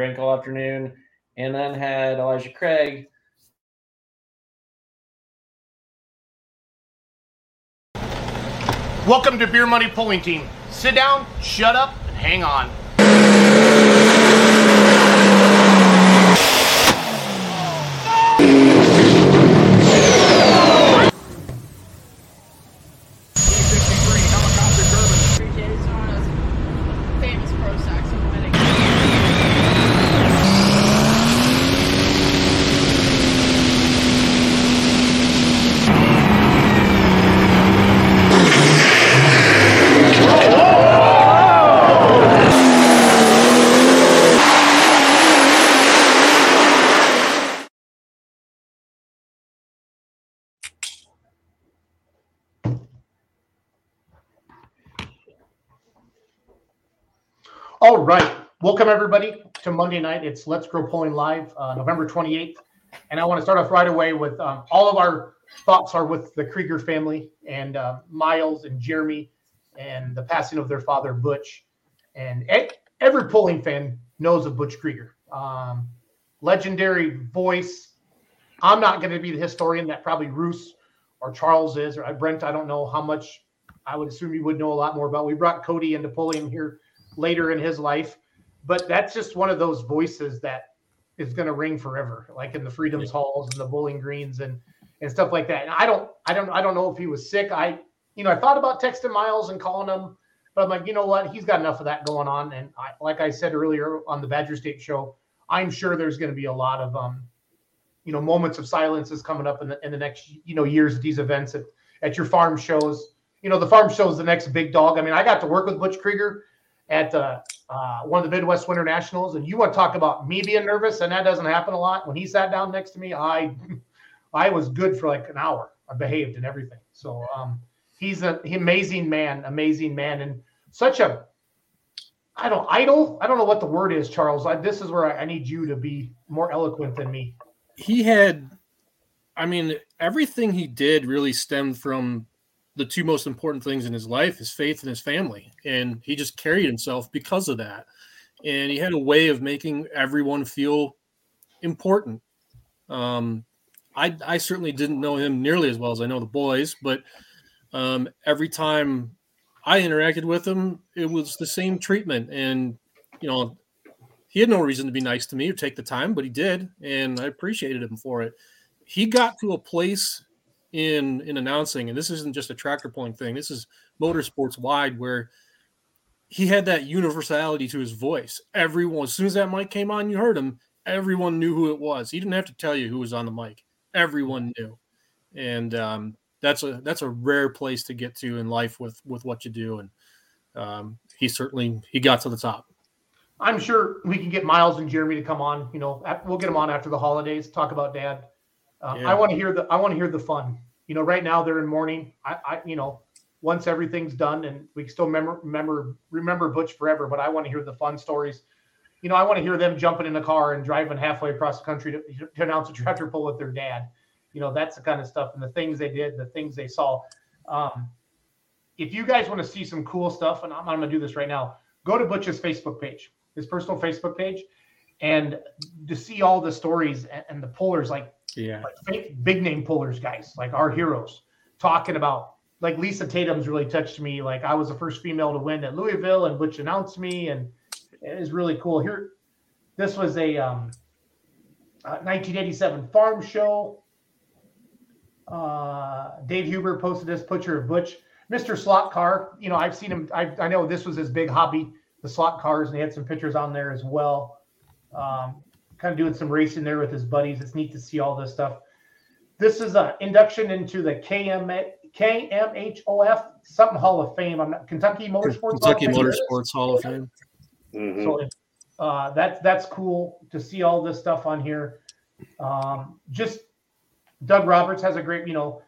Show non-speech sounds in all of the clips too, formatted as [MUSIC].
drank all afternoon, and then had Elijah Craig. Welcome to Beer Money Pulling Team. Sit down, shut up, and hang on. All right. Welcome, everybody, to Monday night. It's Let's Grow Pulling Live, uh, November 28th. And I want to start off right away with um, all of our thoughts are with the Krieger family and uh, Miles and Jeremy and the passing of their father, Butch. And every pulling fan knows of Butch Krieger. Um, legendary voice. I'm not going to be the historian that probably Roos or Charles is, or Brent. I don't know how much. I would assume you would know a lot more about. We brought Cody into pulling here later in his life. But that's just one of those voices that is going to ring forever, like in the Freedoms Halls and the Bowling Greens and and stuff like that. And I don't, I don't, I don't know if he was sick. I, you know, I thought about texting Miles and calling him, but I'm like, you know what? He's got enough of that going on. And I, like I said earlier on the Badger State show, I'm sure there's going to be a lot of, um, you know, moments of silence is coming up in the in the next, you know, years at these events at at your farm shows. You know, the farm show is the next big dog. I mean, I got to work with Butch Krieger at uh, uh, one of the Midwest Winter Nationals, and you want to talk about me being nervous, and that doesn't happen a lot. When he sat down next to me, I [LAUGHS] I was good for like an hour. I behaved and everything. So um, he's an amazing man, amazing man, and such a I don't idol. I don't know what the word is, Charles. I, this is where I, I need you to be more eloquent than me. he had i mean everything he did really stemmed from the two most important things in his life his faith and his family. And he just carried himself because of that. And he had a way of making everyone feel important. Um i i certainly didn't know him nearly as well as i know the boys but um every time i interacted with him it was the same treatment. And you know he had no reason to be nice to me or take the time, but he did, and I appreciated him for it. He got to a place in in announcing, and this isn't just a tractor pulling thing. This is motorsports wide, where he had that universality to his voice. Everyone, as soon as that mic came on, you heard him. Everyone knew who it was. He didn't have to tell you who was on the mic. Everyone knew, and um, that's a that's a rare place to get to in life with with what you do. And um, he certainly he got to the top. I'm sure we can get Miles and Jeremy to come on. You know, we'll get them on after the holidays. Talk about Dad. Uh, Yeah. I want to hear the I want to hear the fun. You know, right now they're in mourning. I, I, you know, once everything's done and we can still remember remember remember Butch forever, but I want to hear the fun stories. You know, I want to hear them jumping in a car and driving halfway across the country to, to announce a tractor pull with their dad. You know, that's the kind of stuff and the things they did, the things they saw. Um, if you guys want to see some cool stuff, and I'm, I'm going to do this right now, go to Butch's Facebook page, his personal Facebook page, and to see all the stories and, and the pullers, like Yeah, like big name pullers, guys, like our heroes, talking about like Lisa Tatum's really touched me. Like I was the first female to win at Louisville, and Butch announced me, and it was really cool. Here, this was a um, uh, 1987 farm show. Uh, Dave Huber posted this picture of Butch, Mr. Slot Car. You know, I've seen him. I, I know this was his big hobby, the slot cars, and he had some pictures on there as well. Um, kind of doing some racing there with his buddies. It's neat to see all this stuff. This is an induction into the KM, KMHOF something Hall of Fame. I'm not Kentucky Motorsports. Kentucky Hall. Motorsports Hall of Fame. Mhm. So uh, that's that's cool to see all this stuff on here. Um, just Doug Roberts has a great, you know,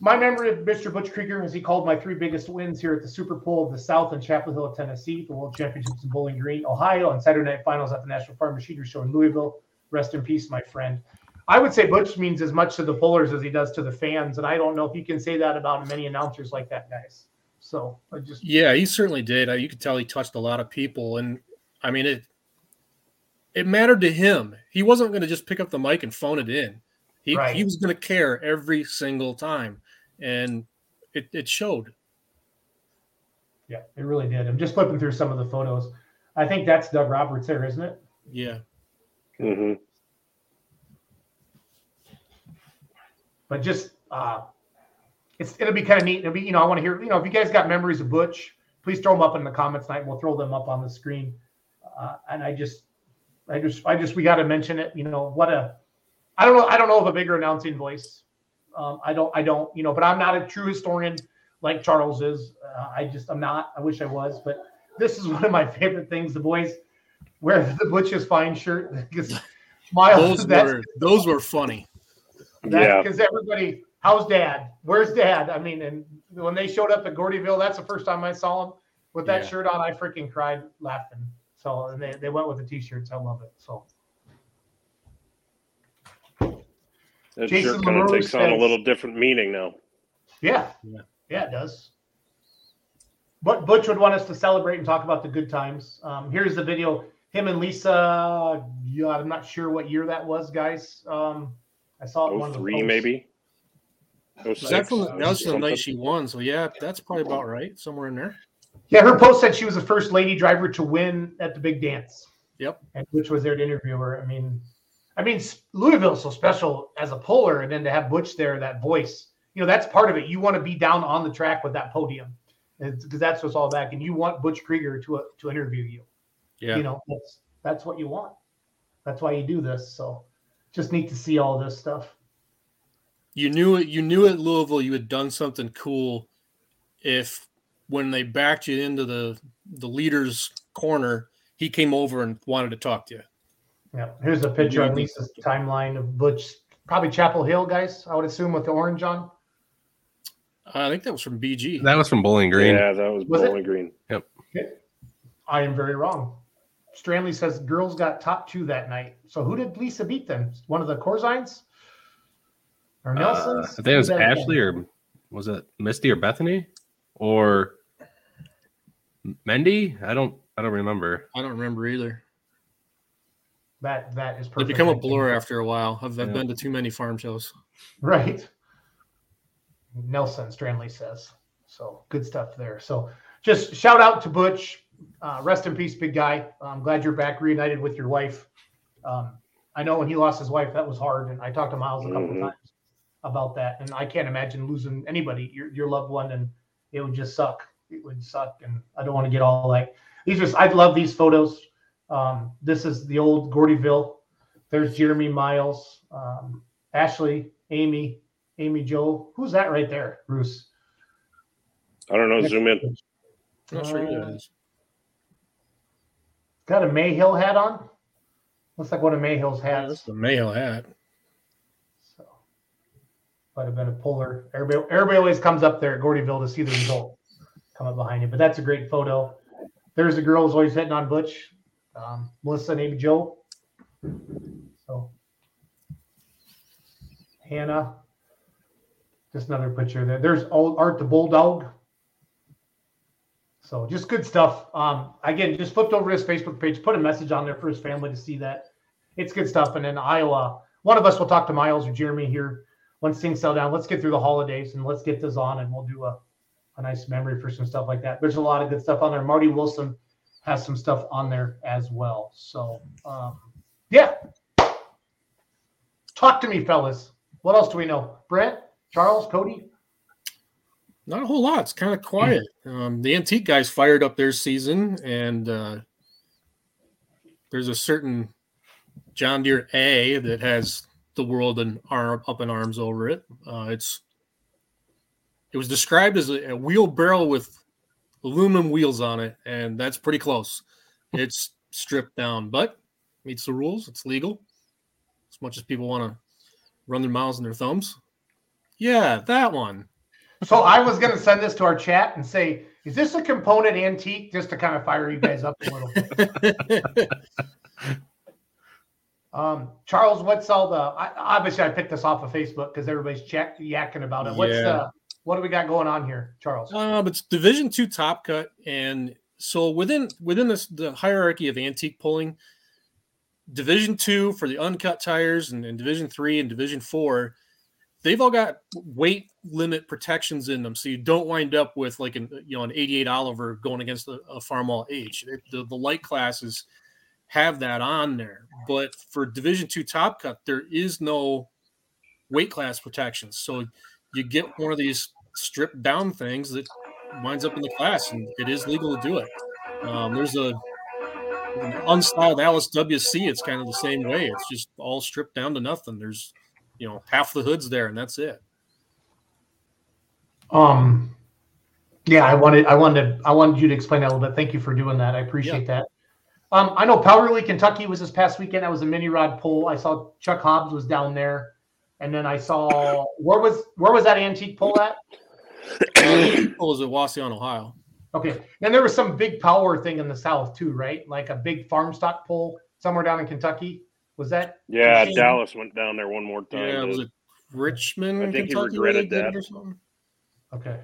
my memory of Mr. Butch Krieger as he called my three biggest wins here at the Super Bowl of the South in Chapel Hill, Tennessee, the World Championships in Bowling Green, Ohio, and Saturday Night Finals at the National Farm Machinery Show in Louisville. Rest in peace, my friend. I would say Butch means as much to the pullers as he does to the fans, and I don't know if you can say that about many announcers like that, guys. So I just Yeah, he certainly did. Uh, You could tell he touched a lot of people, and I mean it. it mattered to him. He wasn't going to just pick up the mic and phone it in. He Right. he was going to care every single time, and it it showed. Yeah, it really did. I'm just flipping through some of the photos. I think that's Doug Roberts there, isn't it? Yeah. hmm But just uh it's it'll be kind of neat. It'll be, you know, I want to hear, you know, if you guys got memories of Butch, please throw them up in the comments tonight. And We'll throw them up on the screen. Uh, and I just I just I just we got to mention it, you know, what a I don't know I don't know of a bigger announcing voice. Um, I don't I don't, you know, but I'm not a true historian like Charles is. Uh, I just I'm not. I wish I was, but this is [LAUGHS] one of my favorite things. The boys wear [LAUGHS] the Butch's fine shirt because Miles Those [LAUGHS] were those were funny. Yeah. because everybody, how's dad? Where's dad? I mean, and when they showed up at Gordyville, that's the first time I saw him with that Yeah. shirt on. I freaking cried laughing. So and they, they went with the t-shirts. I love it. So That Jason shirt kind of LaRose takes on a little different meaning now. yeah, Yeah. yeah, it does. But Butch would want us to celebrate and talk about the good times. Um, here's the video. Him and Lisa. Yeah, I'm not sure what year that was, guys. Um, I saw it. in one Oh of the three posts. maybe. Oh Was that the, that was the night she won? So yeah, that's probably about right, somewhere in there. Yeah, her post said she was the first lady driver to win at the big dance. Yep. And Butch was there to interview her. I mean, I mean, Louisville's so special as a puller, and then to have Butch there, that voice, you know, that's part of it. You want to be down on the track with that podium, because that's what's all back, and you want Butch Krieger to uh, to interview you. Yeah. You know, that's that's what you want. That's why you do this. So, just neat to see all this stuff. you knew it you knew at Louisville you had done something cool if when they backed you into the the leader's corner, he came over and wanted to talk to you. Yeah. Here's a picture on Lisa's timeline of Butch, probably Chapel Hill guys. I would assume with the orange on. I think that was from BG. That was from Bowling Green. Yeah, that was, Was it? Bowling Green. Yep. I am very wrong. Stranley says girls got top two that night. So who did Lisa beat then? One of the Corzines? Or Uh, I Nelson's? think it was Who's that Ashley or was it Misty or Bethany or Mendy? I don't I don't remember. I don't remember either. That that is They perfect. become a blur after a while. I've, I've Yeah. been to too many farm shows. Right. Nelson Stranley says. So good stuff there. So just shout out to Butch. Uh, rest in peace, big guy. I'm glad you're back reunited with your wife. Um, I know when he lost his wife, that was hard. And I talked to Miles a couple Mhm. times about that. And I can't imagine losing anybody, your, your loved one, and it would just suck. It would suck. And I don't want to get all like these are I love these photos. Um, this is the old Gordyville. There's Jeremy Miles, um, Ashley, Amy, Amy Joe. Who's that right there, Bruce? I don't know. Zoom in. I'm not sure Uh, is. Got a Mayhill hat on. Looks like one of Mayhill's Yeah, hats. that's the Mayo hat. So might have been a puller. Everybody, everybody always comes up there at Gordyville to see the result. Come up behind you, but that's a great photo. There's the girl who's always hitting on Butch, um, Melissa Amy Joe. So Hannah, just another picture there. There's Art the Bulldog. So just good stuff. Um, again, just flipped over his Facebook page, put a message on there for his family to see that. It's good stuff. And then Iowa, one of us will talk to Miles or Jeremy here once things settle down. Let's get through the holidays and let's get this on and we'll do a, a nice memory for some stuff like that. There's a lot of good stuff on there. Marty Wilson has some stuff on there as well. So um, yeah. Talk to me, fellas. What else do we know? Brent, Charles, Cody? Not a whole lot. It's kind of quiet. Um, the antique guys fired up their season, and uh, there's a certain John Deere A that has the world in arm up in arms over it. Uh, it's it was described as a, a wheelbarrow with aluminum wheels on it, and that's pretty close. It's stripped down, but meets the rules. It's legal. As much as people want to run their mouths and their thumbs. Yeah, that one. So I was going to send this to our chat and say, is this a component antique just to kind of fire you guys up a little bit? [LAUGHS] Um, Charles, what's all the? I, obviously, I picked this off of Facebook because everybody's check, yakking about it. What's Yeah. the? What do we got going on here, Charles? Uh, but it's Division Two Top Cut, and so within within this the hierarchy of antique pulling, Division two for the uncut tires, and, and Division three and Division four, they've all got weight limit protections in them, so you don't wind up with like an you know an 88 Oliver going against a, a Farmall H. The, the light classes have that on there, but for Division two Top Cut, there is no weight class protections. So you get one of these stripped down things that winds up in the class, and it is legal to do it. Um, there's a an unstyled Allis WC. It's kind of the same way. It's just all stripped down to nothing. There's you know half the hood's there, and that's it. Um, yeah, I wanted, I wanted, I wanted you to explain that a little bit. Thank you for doing that. I appreciate that. Um, I know Power League Kentucky was this past weekend. That was a mini rod pull. I saw Chuck Hobbs was down there, and then I saw where was where was that antique pull at? Oh, was it Wauseon, Ohio? Okay, Then there was some big power thing in the south too, right? Like a big farm stock pull somewhere down in Kentucky. Was that? Yeah, Shane? Dallas went down there one more time. Yeah, to- was it Richmond? I think he Kentucky where they regretted that. or something? Okay.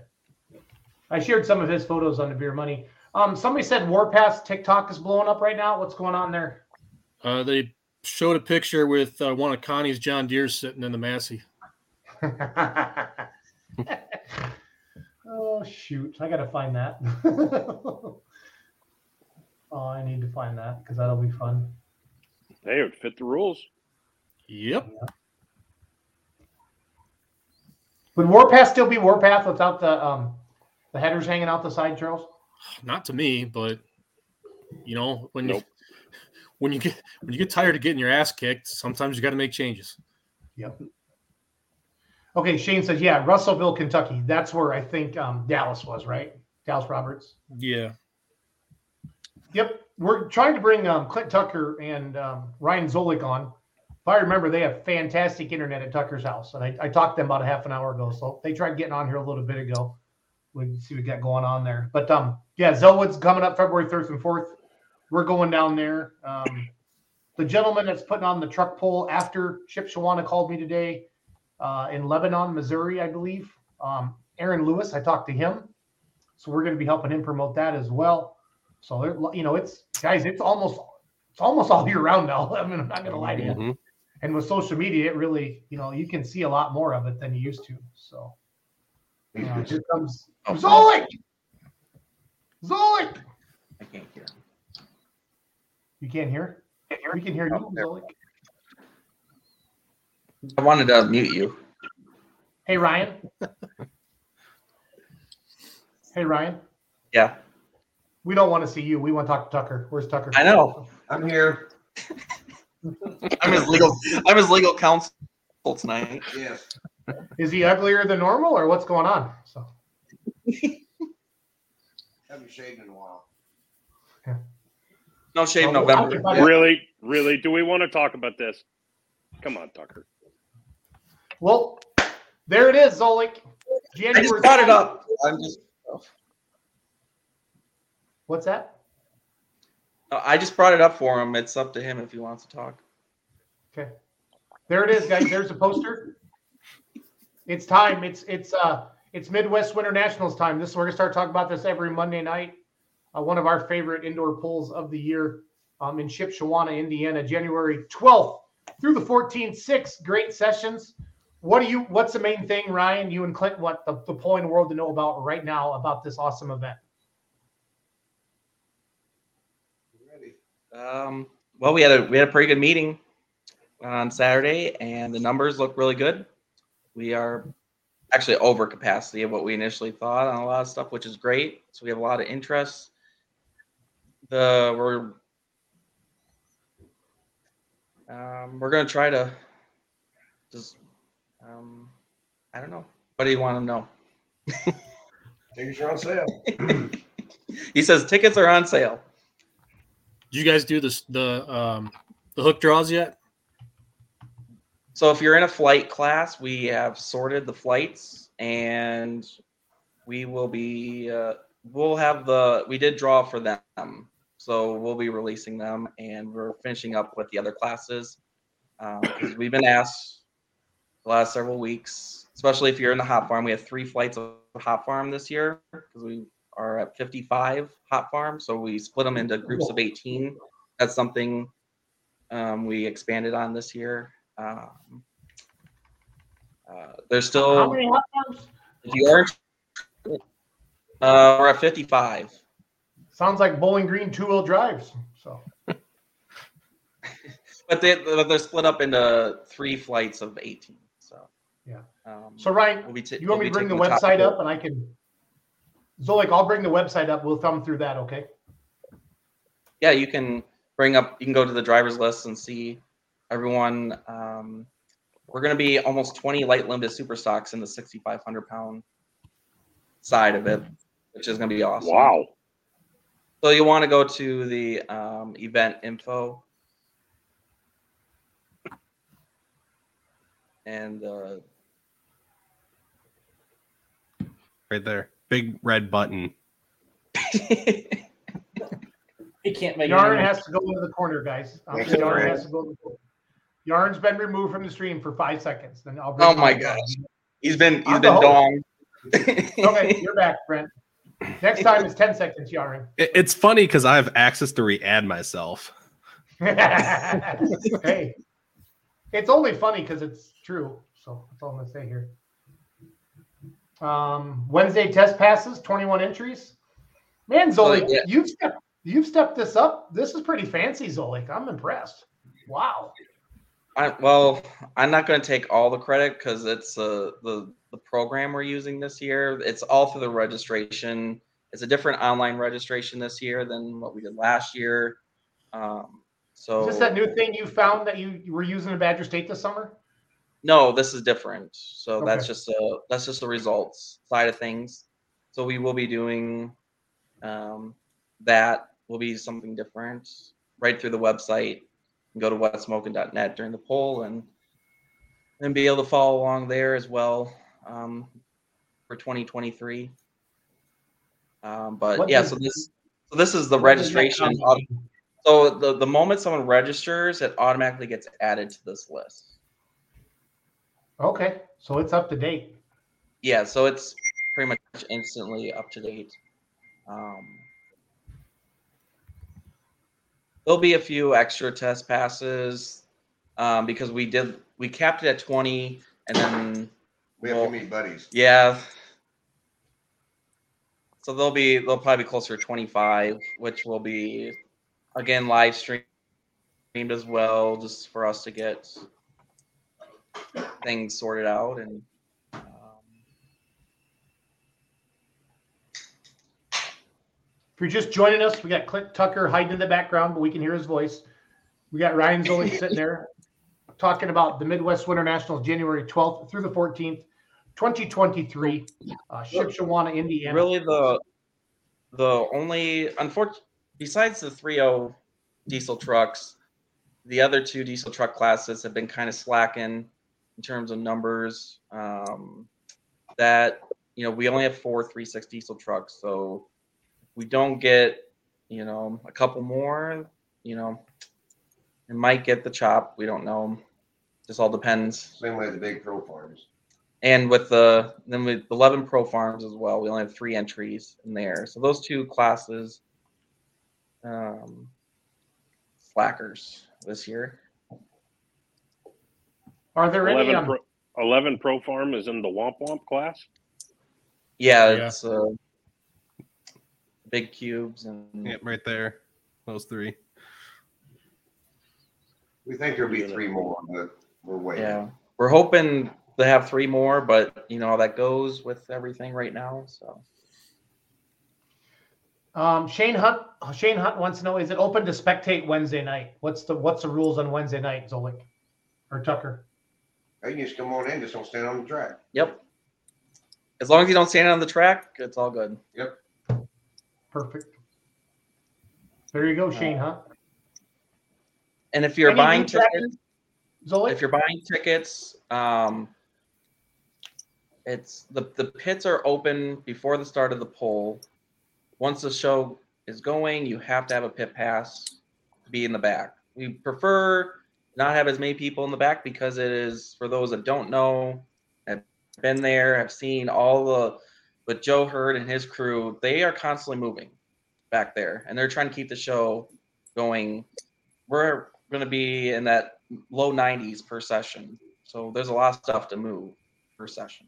I shared some of his photos on the beer money. Um, somebody said Warpath TikTok is blowing up right now. What's going on there? Uh, they showed a picture with uh, one of Connie's John Deere's sitting in the Massey. [LAUGHS] oh shoot! I gotta find that. [LAUGHS] oh, I need to find that because that'll be fun. hey, it would fit the rules. Yep. Would Warpath still be Warpath without the um the headers hanging out the side, Charles? Not to me, but you know when Nope. you when you get when you get tired of getting your ass kicked, sometimes you got to make changes. Yep. Okay, Shane says, yeah, Russellville, Kentucky. That's where I think um, Dallas was, right? Dallas Roberts. Yeah. Yep, we're trying to bring um, Clint Tucker and um, Ryan Zolik on. If I remember, they have fantastic internet at Tucker's house, and I, I talked to them about a half an hour ago. So they tried getting on here a little bit ago. We see what we got going on there. But um, yeah, Zellwood's coming up February third and fourth. We're going down there. Um, the gentleman that's putting on the truck pull after Shipshewana called me today uh, in Lebanon, Missouri, I believe. Um, Aaron Lewis, I talked to him, so we're going to be helping him promote that as well. So you know, it's guys, it's almost it's almost [LAUGHS] all year round now. I mean, I'm not gonna lie to you. Mhm. And with social media, it really, you know, you can see a lot more of it than you used to. So you know, here comes Oh, Zolik. Zolik. I can't hear. You can't hear? We can hear you. Zolik. I wanted to mute you. Hey Ryan. [LAUGHS] hey Ryan. Yeah, We don't want to see you. We want to talk to Tucker. Where's Tucker? I know. I'm here. I'm his legal. I'm his legal counsel tonight. Yes. Is he uglier than normal, or what's going on? So Haven't shaved in a while. No shave Oh, November. Really, really, do we want to talk about this? Come on, Tucker. Well, there it is, Zolik. I just brought it up. I'm just. What's that? I just brought it up for him. It's up to him if he wants to talk. Okay. There it is, guys. There's the poster. It's time. It's it's uh it's Midwest Winter Nationals time. This we're gonna start talking about this every Monday night. Uh, one of our favorite indoor pools of the year um, in Shipshewana, Indiana, January 12th through the 14th. Six great sessions. What do you? What's the main thing, Ryan? You and Clint, what the, the polling world to know about right now about this awesome event? Um, well, we had a we had a pretty good meeting on Saturday, and the numbers look really good. We are actually over capacity of what we initially thought on a lot of stuff, which is great. So we have a lot of interest. The we're um, we're gonna try to just um, I don't know. What do you want to know? [LAUGHS] Tickets are on sale. [LAUGHS] He says tickets are on sale. Did you guys do this the um the hook draws yet? So if you're in a flight class, we have sorted the flights, and we will be uh, we'll have the we did draw for them, so we'll be releasing them, and we're finishing up with the other classes. Um, we've been asked the last several weeks, especially if you're in the hot farm. We have three flights of hot farm this year because we are at 55 hot farm, so we split them into groups of 18. That's something um, we expanded on this year. Um, uh, there's How still many hot dogs? if you are uh, we're at 55. Sounds like Bowling Green two wheel drives. So [LAUGHS] But they but they're split up into three flights of 18. So Yeah. Um, so Ryan, we'll be ta- you want we'll me to bring the taking top website four. up and I can Zolik, I'll bring the website up. We'll thumb through that, okay? yeah, you can bring up, you can go to the driver's list and see everyone. Um, we're going to be almost 20 light limited super stocks in the 6,500 pound side of it, which is going to be awesome. Wow. So you want to go to the um, event info. And uh, Right there. Big red button. [LAUGHS] He can't make Yarn it. has to go into the corner, guys. Um, Yarn Ryan. has to go. in the corner. Yarn's been removed from the stream for five seconds. Then I'll. Oh my Ryan back. gosh. he's been he's I'm been dong. Okay, you're back, Brent. Next time is ten seconds, Yarn. It- it's funny because I have access to re-add myself. [LAUGHS] hey, it's only funny because it's true. So that's all I'm gonna say here. Um, Wednesday test passes, 21 entries. Man, Zolik, yeah. you've stepped you've stepped this up. This is pretty fancy, Zolik. I'm impressed. Wow. I, well, I'm not going to take all the credit because it's uh, the the program we're using this year. It's all through the registration. It's a different online registration this year than what we did last year. Um, so Is this that new thing you found that you, you were using in Badger State this summer? no, this is different. So that's just a that's just the results side of things. So we will be doing um, that. Will be something different right through the website. Go to whatsmoking.net during the poll and and be able to follow along there as well um, for 2023. Um, but What yeah, does- so this so this is the What does that registration. So the, the moment someone registers, it automatically gets added to this list. Okay, so it's up to date. Yeah, so it's pretty much instantly up to date. Um, there'll be a few extra test passes um, because we did we capped it at 20 and then We have Well, to meet buddies. yeah. So they'll be they'll probably be closer to 25, which will be again live streamed as well, just for us to get things sorted out and um, If you're just joining us, we got Clint Tucker hiding in the background, but we can hear his voice. We got Ryan Zolik sitting there [LAUGHS] talking about the Midwest Winter Nationals, January 12th through the 14th, 2023, uh, Shipshewana, Indiana. really the the only unfortunate besides the 3.0 diesel trucks the other two diesel truck classes have been kind of slacking in terms of numbers. Um, that you know we only have four 3.6 diesel trucks so we don't get you know a couple more you know. It might get the chop we don't know. Just all depends. Same way the big pro farms. And with the then with 11 pro farms as well we only have three entries in there so those two classes um slackers this year Are there any? 11 Um, pro, 11 pro farm is in the Womp Womp class. yeah, Yeah. it's uh big cubes and Yep, right there. Those three. We think there'll be three more, but we're waiting. yeah we're hoping to have three more but you know how that goes with everything right now so um, Shane Hunt. Shane Hunt wants to know: Is it open to spectate Wednesday night? What's the What's the rules on Wednesday night, Zolik or Tucker? Hey, you just come on in, just don't stand on the track. yep as long as you don't stand on the track it's all good Yep. Perfect. There you go, Shane Hunt. and if you're Any buying tickets Zolik. if you're buying tickets, um, it's the the pits are open before the start of the poll. Once the show is going, you have to have a pit pass to be in the back. We prefer not have as many people in the back because it is for those that don't know, have been there, have seen all the. But Joe Hurd and his crew, they are constantly moving back there, and they're trying to keep the show going. We're going to be in that low 90s per session. So there's a lot of stuff to move per session.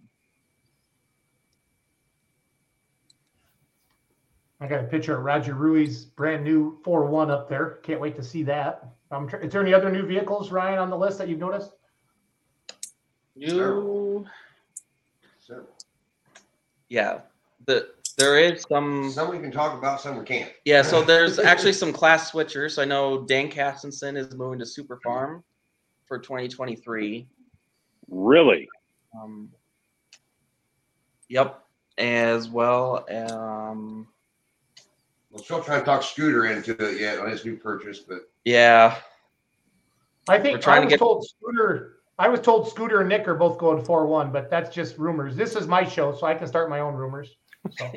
I got a picture of Roger Rui's brand new 4-1 up there. Can't wait to see that. Um, tr- is there any other new vehicles, Ryan, on the list that you've noticed? You, So, yeah, the there is some. Some we can talk about, some we can't. Yeah, so there's actually some class switchers. I know Dan Castenson is moving to Super Farm for 2023. Really? Um, yep, as well. Um, We're still trying to talk Scooter into it yet on his new purchase, but yeah, I We're think trying I to was get- told Scooter. I was told Scooter and Nick are both going 4-1, but that's just rumors. This is my show, so I can start my own rumors. So,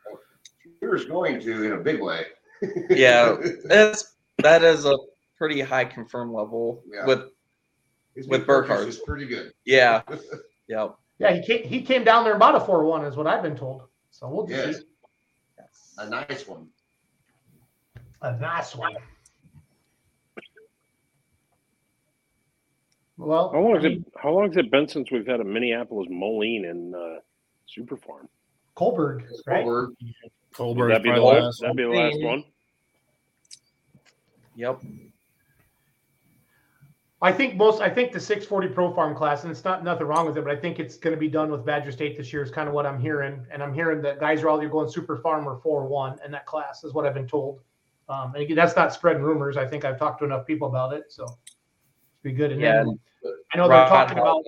[LAUGHS] Scooter's going to in a big way. yeah, [LAUGHS] that's that is a pretty high confirm level Yeah. with His with Burkhardt. is pretty good. yeah, [LAUGHS] yep. yeah, he came, he came down there and bought a 4-1 is what I've been told. So we'll just Yes. see. A nice one. A nice one. Well, How long I has it? How long has it been since we've had a Minneapolis Moline and uh, Super Farm? Colberg, right? Or Would Colbert that be the probably last? last. That'd be the last one. one. Yep. I think most, I think the 640 Pro Farm class, and it's not nothing wrong with it, but I think it's going to be done with Badger State this year. Is kind of what I'm hearing, and I'm hearing that guys are all either going Super Farm or 4-1 in that class, is what I've been told. Um, and again, that's not spreading rumors. I think I've talked to enough people about it, so it'll be good. And Yeah. then I know they're talking about.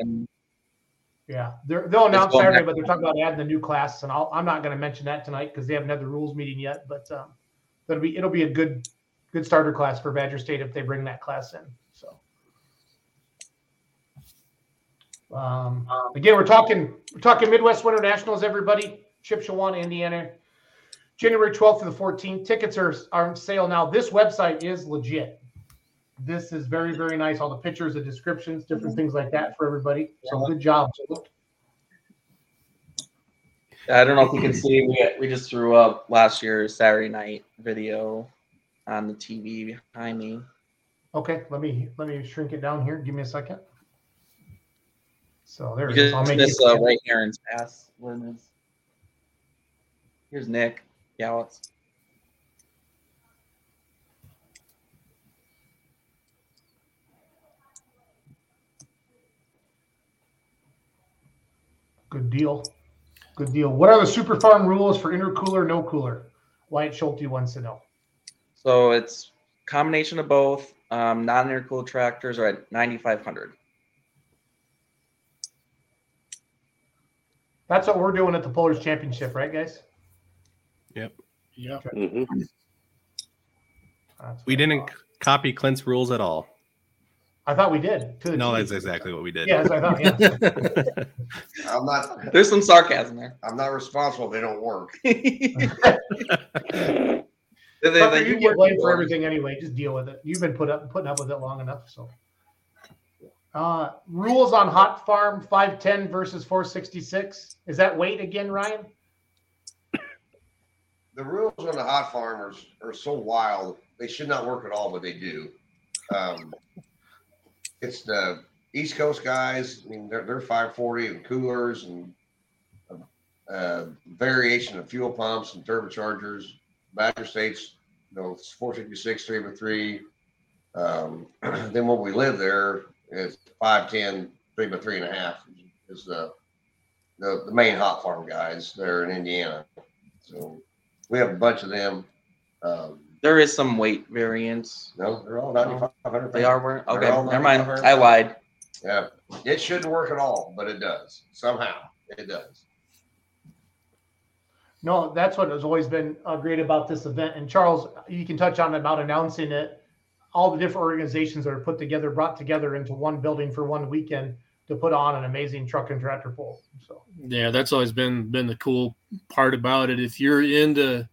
Yeah, they're, they'll announce Saturday, but they're talking about adding the new class, and I'll, I'm not going to mention that tonight because they haven't had the rules meeting yet. But um, that'll be it'll be a good good starter class for Badger State if they bring that class in. So um, again, we're talking we're talking Midwest Winter Nationals, everybody. Shipshewana, Indiana, January 12th to the 14th. Tickets are are on sale now. This website is legit. This is very very nice. All the pictures, the descriptions, different things like that for everybody. So good job. I don't know if you can see. We we just threw up last year's Saturday night video on the TV behind me. Okay, let me let me shrink it down here. Give me a second. So there it is. I'll make it. uh, right Aaron's pass. Linus. Here's Nick Gallitz. Good deal. Good deal. What are the super farm rules for intercooler, no cooler? Wyatt Schulte wants to know. So it's combination of both. Um, non-intercooled tractors are at 9,500. That's what we're doing at the Pullers Championship, right, guys? Yep. Yeah. hmm We didn't thought. copy Clint's rules at all. I thought we did. No, T. that's exactly what we did. Yeah, I thought. Yeah. [LAUGHS] I'm not, [LAUGHS] There's some sarcasm there. I'm not responsible they don't work. [LAUGHS] They- they- you get work blamed for everything anyway. Just deal with it. You've been put up putting up with it long enough. So, uh, rules on hot farm 510 versus 466. Is that weight again, Ryan? The rules on the hot farmers are so wild. They should not work at all, but they do. Um, it's the East Coast guys. I mean, they're, they're 540 and coolers and uh, variation of fuel pumps and turbochargers. Badger States, you know, it's 456, three by three. Um, [CLEARS THROAT] then when we live there, it's 510, three by three and a half is the, the, the main hot farm guys there in Indiana. So we have a bunch of them. Um, There is some weight variance. no, they're all 9,500. They are wearing. They're Okay, all never mind. I lied. Yeah, it shouldn't work at all, but it does somehow. It does. No, that's what has always been uh, great about this event. And Charles, you can touch on about announcing it. All the different organizations that are put together, brought together into one building for one weekend to put on an amazing truck and tractor pull. So Yeah, that's always been been the cool part about it. If you're into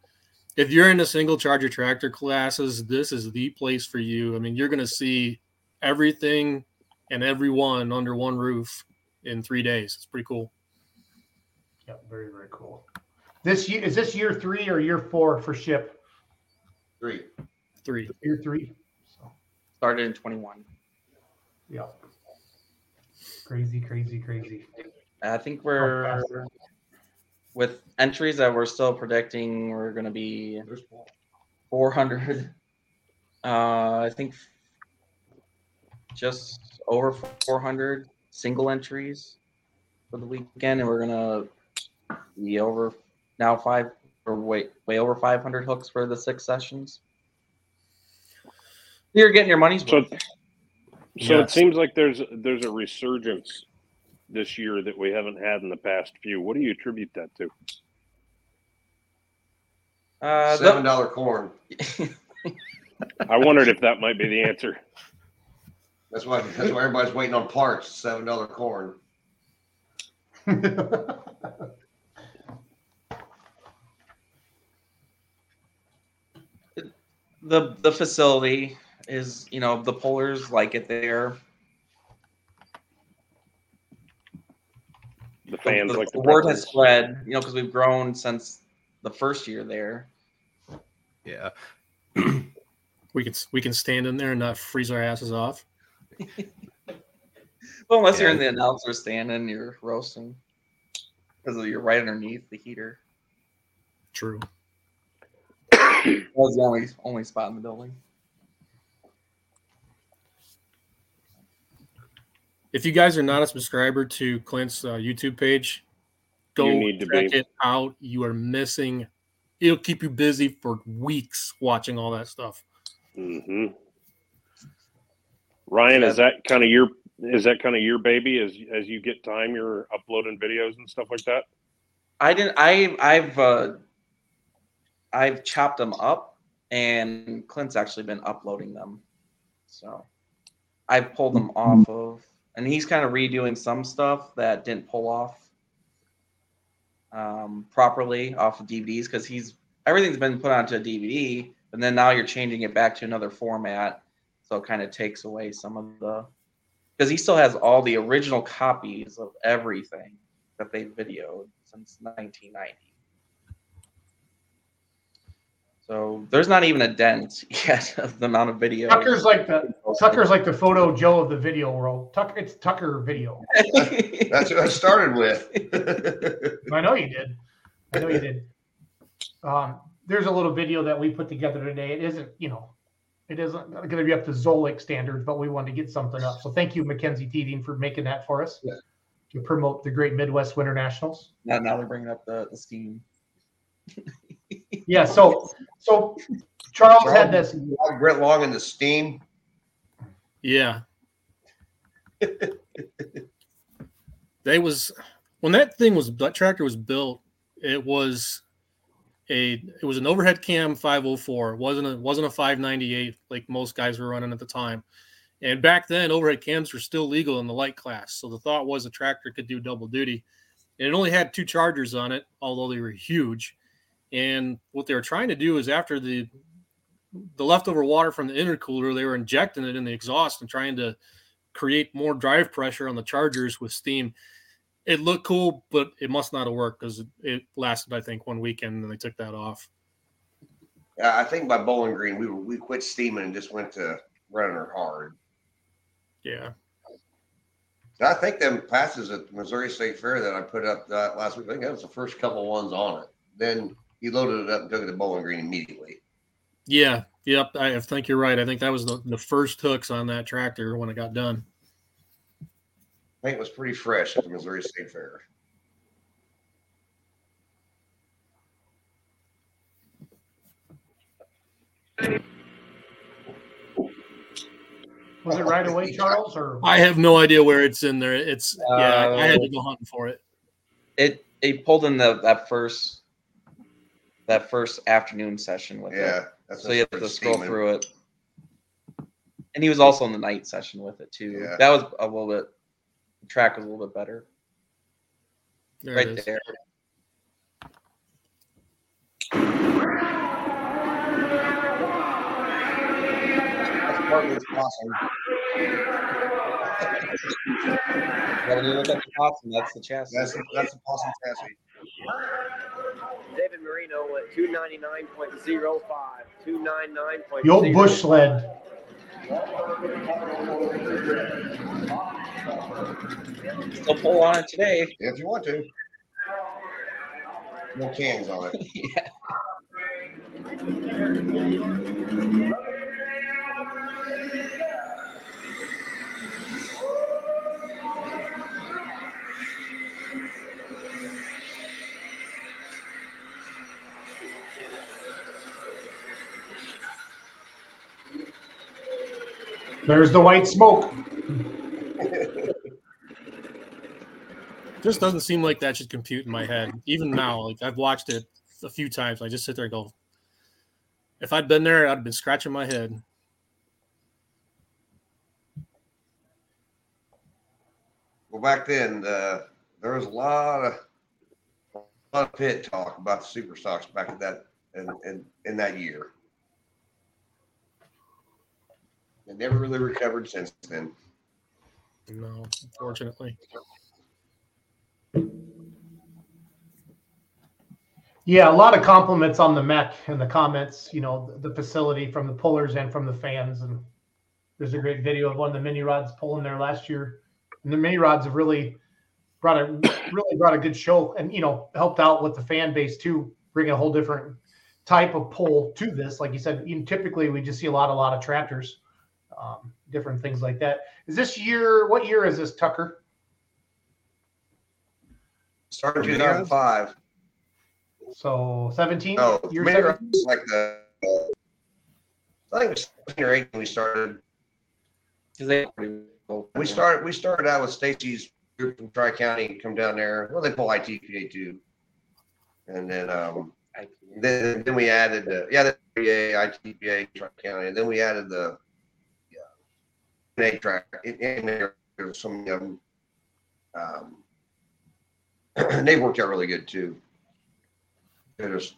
if you're into single charger tractor classes, this is the place for you. I mean, you're going to see everything and everyone under one roof in 3 days. It's pretty cool. yeah, very very cool. This year is this year three or year four for ship? Three. 3. Year three. Started in 21. Yeah. Crazy, crazy, crazy. I think we're with entries that we're still predicting we're going to be 400. Uh, I think just over 400 single entries for the weekend, and we're gonna be over now five or way way over 500 hooks for the six sessions. You're getting your money's So, worth. so it Yes. seems like there's there's a resurgence this year that we haven't had in the past few. What do you attribute that to? Uh, Seven dollar corn. [LAUGHS] I wondered if that might be the answer. That's why that's why everybody's waiting on parts. Seven dollar corn. [LAUGHS] the the facility is you know the pullers like it there. The fans the, like the the word has spread, you know, because we've grown since the first year there. Yeah. [CLEARS THROAT] We can we can stand in there and not freeze our asses off. [LAUGHS] Well, unless you're in the announcer stand and you're roasting, because you're right underneath the heater. True. That was the only only spot in the building. If you guys are not a subscriber to Clint's uh, YouTube page, go You need to check be. it out. You are missing. It'll keep you busy for weeks watching all that stuff. hmm Ryan, is that kind of your is that kind of your baby? As as you get time, you're uploading videos and stuff like that. I didn't. I I've uh, I've chopped them up, and Clint's actually been uploading them. So I've pulled them off of, and he's kind of redoing some stuff that didn't pull off um, properly off of DVDs because he's everything's been put onto a DVD, and then now you're changing it back to another format, so it kind of takes away some of the because he still has all the original copies of everything that they videoed since 1990. So there's not even a dent [LAUGHS] yet of the amount of video. Tucker's like the [LAUGHS] Tucker's like the photo Joe of the video world. Tucker, it's Tucker video. [LAUGHS] That's what I started with. I know you did. I know you did. Um, there's a little video that we put together today. It isn't, you know, it isn't going to be up to Zolik standards, but we wanted to get something up. So thank you, Mackenzie Teeding, for making that for us Yeah. to promote the Great Midwest Winter Nationals. now, now they're bringing up the, the steam. Yeah. So, so Charles had this. Brett Long in the steam. Yeah. they was when that thing was that tractor was built, it was a it was an overhead cam 504. It wasn't a wasn't a 598 like most guys were running at the time. And back then overhead cams were still legal in the light class. So the thought was a tractor could do double duty. And it only had two chargers on it, although they were huge. And what they were trying to do is after the the leftover water from the intercooler, they were injecting it in the exhaust and trying to create more drive pressure on the chargers with steam. It looked cool, but it must not have worked because it, it lasted, I think, one weekend and they took that off. Yeah, I think by Bowling Green we were, we quit steaming and just went to running her hard. Yeah. I think them passes at the Missouri State Fair that I put up that last week. I think that was the first couple ones on it. Then he loaded it up and took it to Bowling Green immediately. Yeah. Yep. I think you're right. I think that was the, the first hooks on that tractor when it got done. I think it was pretty fresh at the Missouri State Fair. Was it right away, Charles? Or I have no idea where it's in there. It's, yeah, I had to Uh, go hunting for it. It it pulled in the that first that first afternoon session with it. Yeah, that's So you have to scroll steaming. through it. And he was also in the night session with it too. Yeah. That was a little bit the track was a little bit better. There right there. That's Bartlett's Possum. Yeah, when you look at the possum, that's the chassis. That's that's a possum chassis. David Marino at 299.05. 299.05. the old bush sled. Still pull on it today. If you want to. No cans on it. [LAUGHS] yeah. There's the white smoke. Just doesn't seem like that should compute in my head. Even now, like I've watched it a few times. I just sit there and go, if I'd been there, I'd been scratching my head. Well, back then, uh, there was a lot of a lot of pit talk about the super stocks back in that in, in, in that year. It never really recovered since then. No, unfortunately. Yeah, a lot of compliments on the mech and the comments. You know, the, the facility from the pullers and from the fans. And there's a great video of one of the mini rods pulling there last year. And the mini rods have really brought a really brought a good show, and you know, helped out with the fan base too, bring a whole different type of pull to this. Like you said, you know, typically we just see a lot, a lot of tractors, um, different things like that. Is this year? What year is this, Tucker? Started in 2005. So 17. No, year maybe 17? like the. I think it was 17 or 18 we started. They, We started. We started out with Stacy's group from Tri County. Come down there. Well, they pull ITPA too, and then um, then then we added uh, yeah the ITPA, ITPA Tri County, and then we added the yeah track. And and there was some of them. Um, [CLEARS THROAT] they worked out really good too. There's,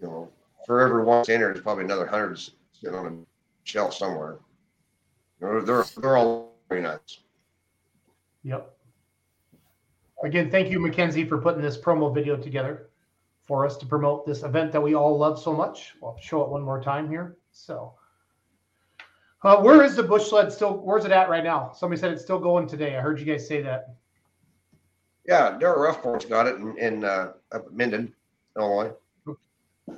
you know, for every one standard, there's probably another hundred sitting on a shelf somewhere. They're they're, they're all very nice. Yep. Again, thank you, Mackenzie, for putting this promo video together for us to promote this event that we all love so much. I'll show it one more time here. So, uh, where is the bush sled still? Where's it at right now? Somebody said it's still going today. I heard you guys say that. Yeah, Darrell Roughport's got it in, in uh, up at Minden, Illinois.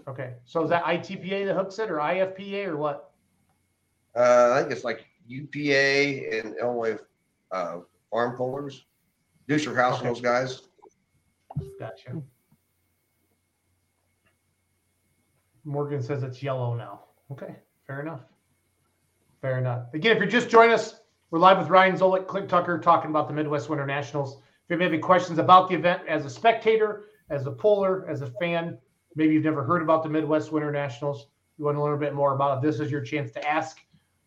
Okay. So is that ITPA that hooks it or IFPA or what? Uh, I think it's like UPA and Illinois uh, farm pullers. Deucer House Okay. those guys. Gotcha. Morgan says it's yellow now. Okay, fair enough. Fair enough. Again, if you're just joining us, we're live with Ryan Zolik, Clint Tucker, talking about the Midwest Winter Nationals. If you have any questions about the event as a spectator, as a puller, as a fan, maybe you've never heard about the Midwest Winter Nationals, you want to learn a bit more about it, this is your chance to ask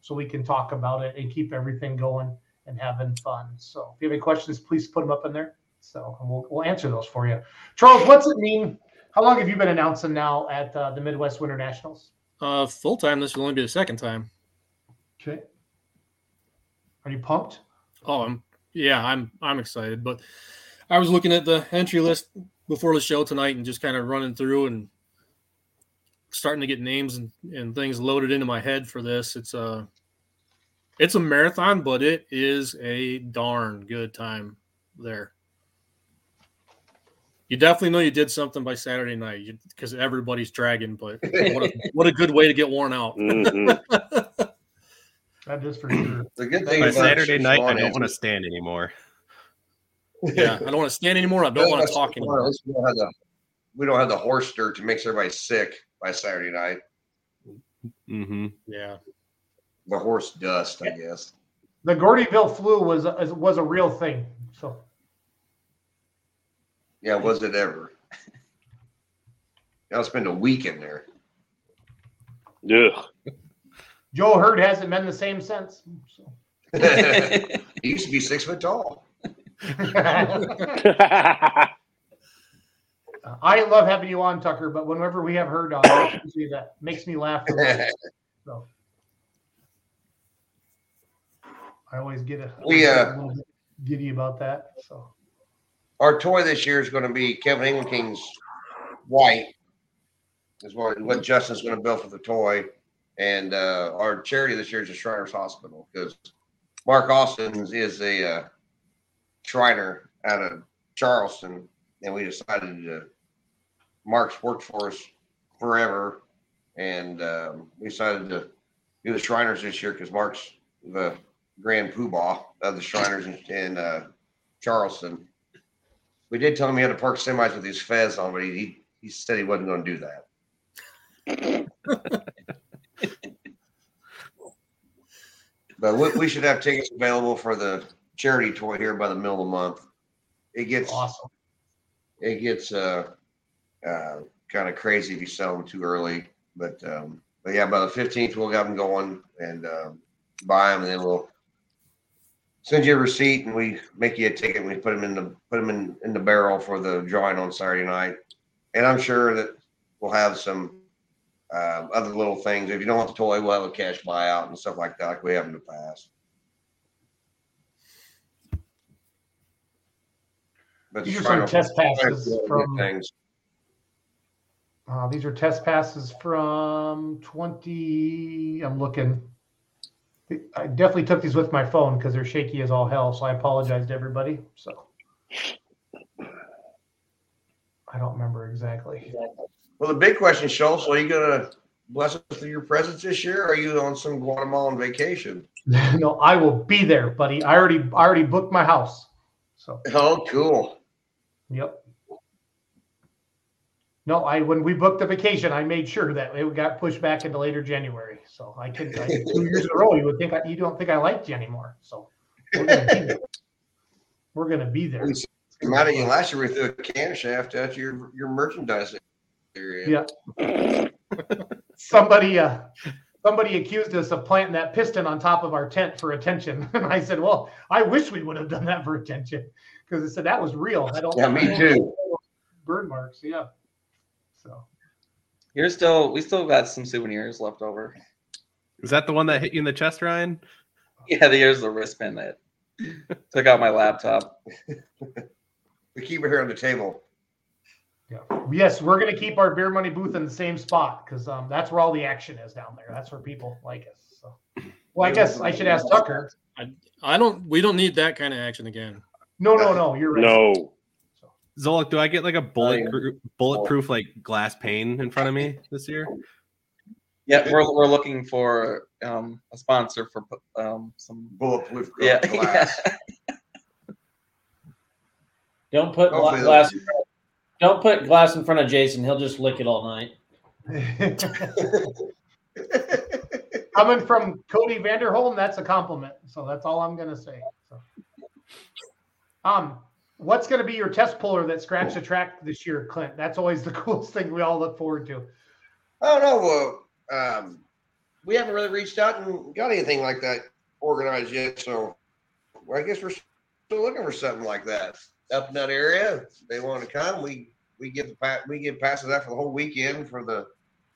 so we can talk about it and keep everything going and having fun. So if you have any questions, please put them up in there. So we'll, we'll answer those for you. Charles, what's it mean? How long have you been announcing now at uh, the Midwest Winter Nationals? Uh, full time. This will only be the second time. Okay. Are you pumped? Oh, I'm yeah, I'm I'm excited. But I was looking at the entry list before the show tonight and just kind of running through and starting to get names and, and things loaded into my head for this. It's a it's a marathon, but it is a darn good time there. You definitely know you did something by Saturday night because everybody's dragging. But what a, [LAUGHS] what a good way to get worn out. Mhm. [LAUGHS] That is for sure. The good thing By Saturday night, I don't want to stand anymore. yeah, I don't want to stand anymore. I don't want to talk anymore. We don't have the, we don't have the horse dirt to makes everybody sick by Saturday night. Mm-hmm. Yeah. The horse dust, I guess. The Gordyville flu was a, was a real thing. So Yeah, was it ever? [LAUGHS] I'll spend a week in there. Ugh. Joe Hurd hasn't been the same since. So. [LAUGHS] he used to be six foot tall. [LAUGHS] I love having you on, Tucker, but whenever we have Hurd on, that makes me laugh. the. So I always get a, [LAUGHS] We, uh, a little bit giddy about that. So Our toy this year is going to be Kevin Engelking's white, is what, what Justin's going to build for the toy. And uh, our charity this year is the Shriners Hospital because Mark Austin is a uh, Shriner out of Charleston, and we decided to. Mark's worked for us forever, and um, we decided to do the Shriners this year because Mark's the grand poobah of the Shriners in, in uh, Charleston. We did tell him he had to park semis with his fez on, but he he, he said he wasn't going to do that. [LAUGHS] but we, we should have tickets available for the charity tour here by the middle of the month. It gets Awesome. it gets uh, uh, kind of crazy if you sell them too early. But um, but yeah, by the fifteenth we'll have them going and um, buy them, and then we'll send you a receipt, and we make you a ticket, and we put them in the put them in in the barrel for the drawing on Saturday night. And I'm sure that we'll have some uh, other little things. If you don't want the toy, we'll have a cash buyout and stuff like that, like we have in the past. But These are some test passes from. things. Uh, these are test passes from 20. I'm looking. I definitely took these with my phone because they're shaky as all hell. So I apologize to everybody. So I don't remember exactly. Well, the big question, Schultz, are you gonna bless us with your presence this year? Or are you on some Guatemalan vacation? [LAUGHS] no, I will be there, buddy. I already, I already booked my house. So Oh, cool. yep. No, I when we booked the vacation, I made sure that it got pushed back into later January. So I could I, [LAUGHS] two years in a row. You would think I, you don't think I liked you anymore. So we're gonna be there. We're gonna be there. I'm out of you last year. We threw a can shaft at your your merchandise area. Yeah. somebody uh somebody accused us of planting that piston on top of our tent for attention [LAUGHS] and i said well i wish we would have done that for attention because it said that was real i don't Yeah, me too. bird marks yeah so You're still we still got some souvenirs left over. Is that the one that hit you in the chest, Ryan? Yeah, there's the wristband that took out my laptop. [LAUGHS] We keep it here on the table. Yeah yes we're going to keep our beer money booth in the same spot because um that's where all the action is down there that's where people like us so well i guess i should ask tucker I don't. We don't need that kind of action again. no no no you're right No. Zolik, do I get like a yeah. bullet bulletproof like glass pane in front of me this year? Yeah, we're, we're looking for um, a sponsor for um, some. Bulletproof Yeah, glass. yeah. [LAUGHS] Don't put gla- Hopefully glass. They'll- Don't put glass in front of Jason. He'll just lick it all night. [LAUGHS] coming from Cody Vanderholm, that's a compliment. So that's all I'm gonna say. So. Um, what's gonna be your test puller that scratched the track this year, Clint? That's always the [LAUGHS] coolest thing we all look forward to. I don't know. Uh, um, we haven't really reached out and got anything like that organized yet. So well, I guess we're still looking for something like that up in that area. If they want to come, we we give the pa- we give passes out for the whole weekend for the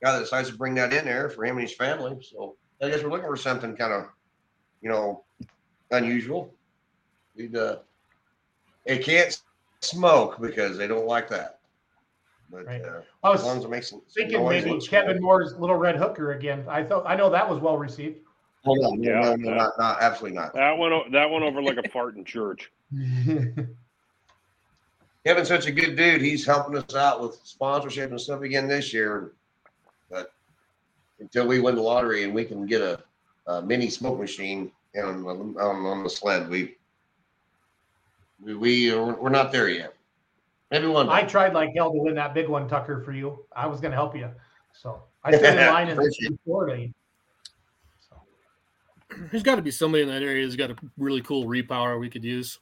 guy that decides to bring that in there for him and his family. So I guess we're looking for something kind of, you know, unusual. We'd uh, it can't smoke because they don't like that. But Right. uh, I as long as was it makes some thinking noise, maybe Kevin cool. Moore's Little Red Hooker again. I thought I know that was well received. Hold on, Yeah, no, no, yeah. not, not absolutely not. That went o- that went over like a fart in church. [LAUGHS] Kevin's such a good dude. He's helping us out with sponsorship and stuff again this year. But until we win the lottery and we can get a, a mini smoke machine on, on on the sled, we we, we are, we're not there yet. Maybe one. I tried like hell to win that big one, Tucker, for you. I was gonna help you. So I [LAUGHS] stood in line in Appreciate in Florida. So There's got to be somebody in that area who's got a really cool repower we could use.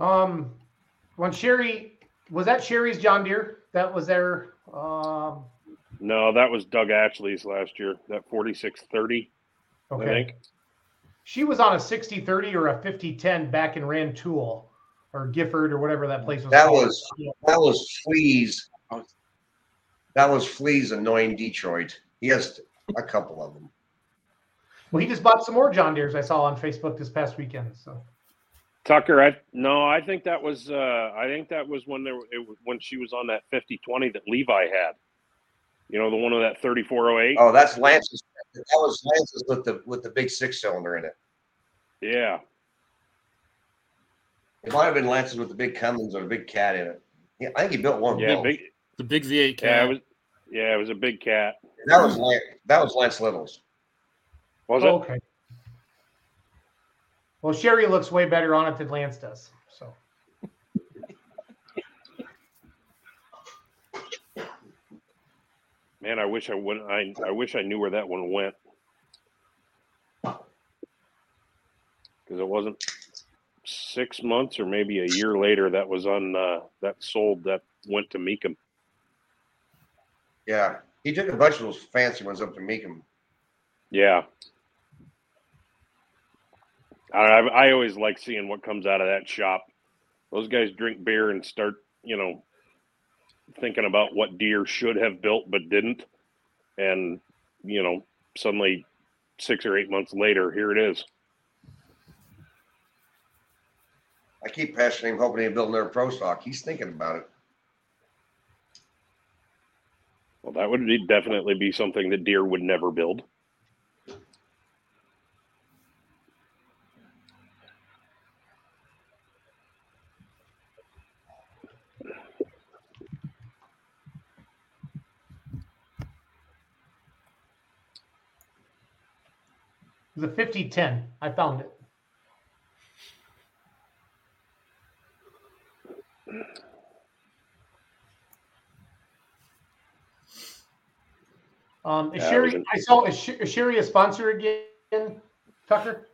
Um, when Sherry was that Sherry's John Deere that was there. Um, No, that was Doug Ashley's last year. That forty six thirty. I okay, think. she was on a 60-30 or a 50-10 back in Rantoul or Gifford or whatever that place was. That called. was that was Flea's. That was Flea's annoying Detroit. He has a couple of them. Well, he just bought some more John Deere's I saw on Facebook this past weekend. So Tucker, I no, I think that was uh I think that was when there it, was- when she was on that 50-20 that Levi had. You know, the one with that 3408. Oh, that's Lance's. That was Lance's with the with the big six cylinder in it. Yeah. It might have been Lance's with the big Cummins or the big cat in it. Yeah, I think he built one. Yeah. Big. The big V8 Yeah. cat. It was. Yeah. It was a big cat. That was Lance. That was Lance Little's. Was Oh, it? okay. Well, Sherry looks way better on it than Lance does. So Man, I wish I went. I I wish I knew where that one went. Because it wasn't six months or maybe a year later that was on uh, that sold that went to Mecum. Yeah, he took a bunch of those fancy ones up to Mecum. Yeah. I, I always like seeing what comes out of that shop. Those guys drink beer and start, you know, thinking about what Deere should have built but didn't, and you know, suddenly six or eight months later, here it is. I keep pestering him, hoping he'll build another pro stock. He's thinking about it. Well, that would be, definitely be something that Deere would never build. It was a 5010. I found it. Um, is Yeah, Sherry? I saw. Is, Sh- is Sherry a sponsor again, Tucker?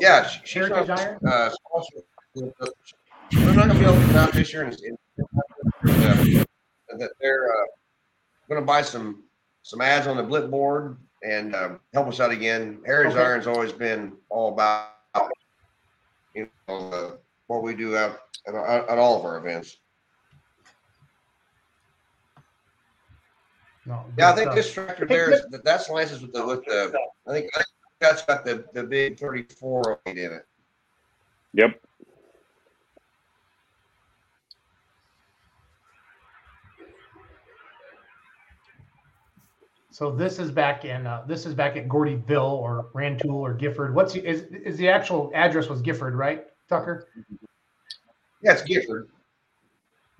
Yeah, she, she's not, uh, sponsored. We're not gonna be able to come out this year and, and uh, that they're uh, gonna buy some some ads on the Blip board and um, help us out again. Heritage Okay. Iron's always been all about you know uh, what we do out at, at all of our events. No. Yeah, I think stuff. this tractor there is that- that's Lance's with the with the I think I think that's got the the big thirty four in it. Yep. So this is back in. Uh, this is back at Gordyville or Rantoul or Gifford. What's the, is is the actual address was Gifford, right, Tucker? Yeah, it's Gifford.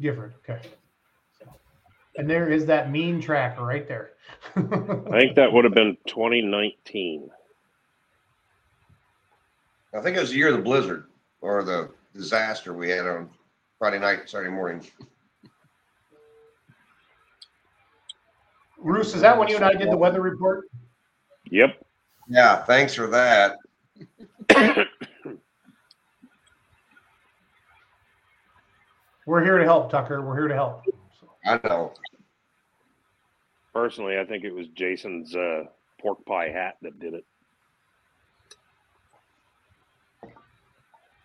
Gifford. Okay. And there is that mean tracker right there. [LAUGHS] I think that would have been 2019. I think it was the year of the blizzard or the disaster we had on Friday night, Saturday morning. Roos, is that when you and I did the weather report? Yep. Yeah, thanks for that. [COUGHS] We're here to help, Tucker. We're here to help. I know. Personally, I think it was Jason's uh, pork pie hat that did it.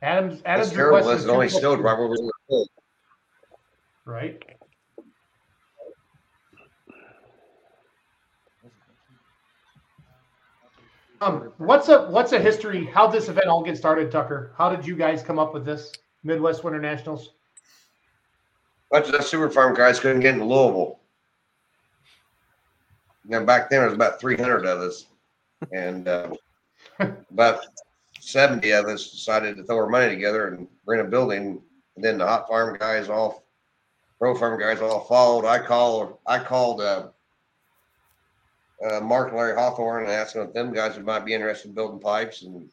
Adam's Adam's That's terrible. requested only snowed right where we were. right. Um, what's a what's a history? How this event all get started, Tucker? How did you guys come up with this Midwest Winter Nationals? bunch of the super farm guys couldn't get into Louisville. Know, back then there was about 300 of us, and uh, [LAUGHS] about 70 of us decided to throw our money together and rent a building. And then the hot farm guys all, pro farm guys all followed. I called, I called uh, uh, Mark and Larry Hawthorne and asked them guys might be interested in building pipes, and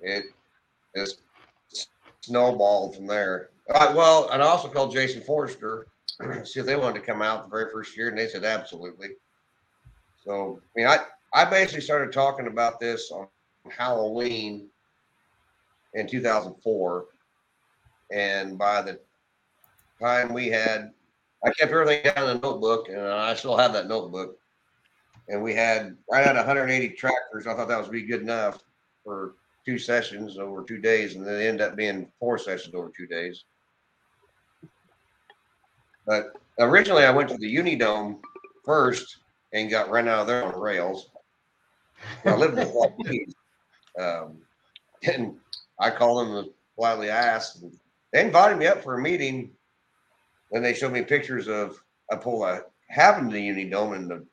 it just snowballed from there. Uh, well, and I also called Jason Forrester, [CLEARS THROAT] see if they wanted to come out the very first year, and they said absolutely. So, I mean, I I basically started talking about this on Halloween in 2004, and by the time we had, I kept everything down in a notebook, and I still have that notebook. And we had right at 180 tractors. I thought that was be good enough for two sessions over two days, and then ended up being four sessions over two days. But originally, I went to the Unidome first and got run out of there on rails. I lived in Joaquin, um, and I called them and politely asked. And they invited me up for a meeting. Then they showed me pictures of I pulled a happened to the Uni Dome and the,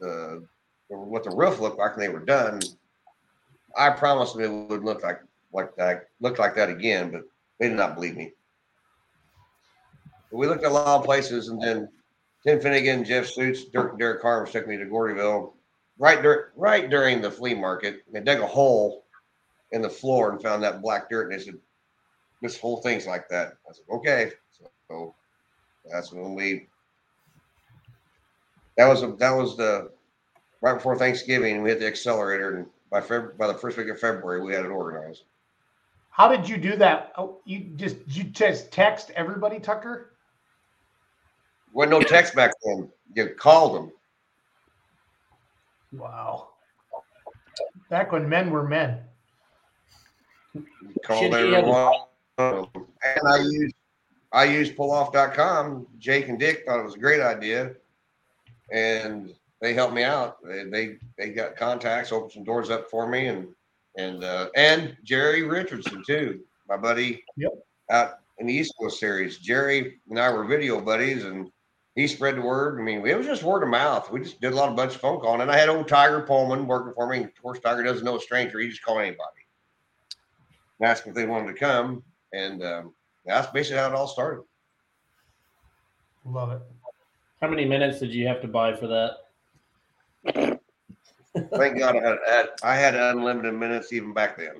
the what the roof looked like when they were done, I promised them it would look like like that look like that again, but they did not believe me. But we looked at a lot of places, and then Tim Finnegan, Jeff Suits, Dirk, Derek Carver took me to Gordyville right dur- right during the flea market. They dug a hole in the floor and found that black dirt, and they said, "This whole thing's like that." I said, "Okay." So that's when we. That was a, that was the right before Thanksgiving. We hit the accelerator, and by Feb- by the first week of February, we had it organized. How did you do that? Oh, you just you just text everybody, Tucker? Wasn't no text back then. You called them. Wow. Back when men were men. called Should he have- everyone. And I used I used pulloff.com. Jake and Dick thought it was a great idea. And they helped me out. They they, they got contacts, opened some doors up for me and and uh, and Jerry Richardson too, my buddy Yep. out in the East Coast series. Jerry and I were video buddies and he spread the word. I mean, it was just word of mouth. We just did a lot of bunch of phone calling. And I had old Tiger Pullman working for me. Of course, Tiger doesn't know a stranger. He just called anybody and asked if they wanted to come. And um, that's basically how it all started. Love it. How many minutes did you have to buy for that? Thank God I had, had I had unlimited minutes even back then.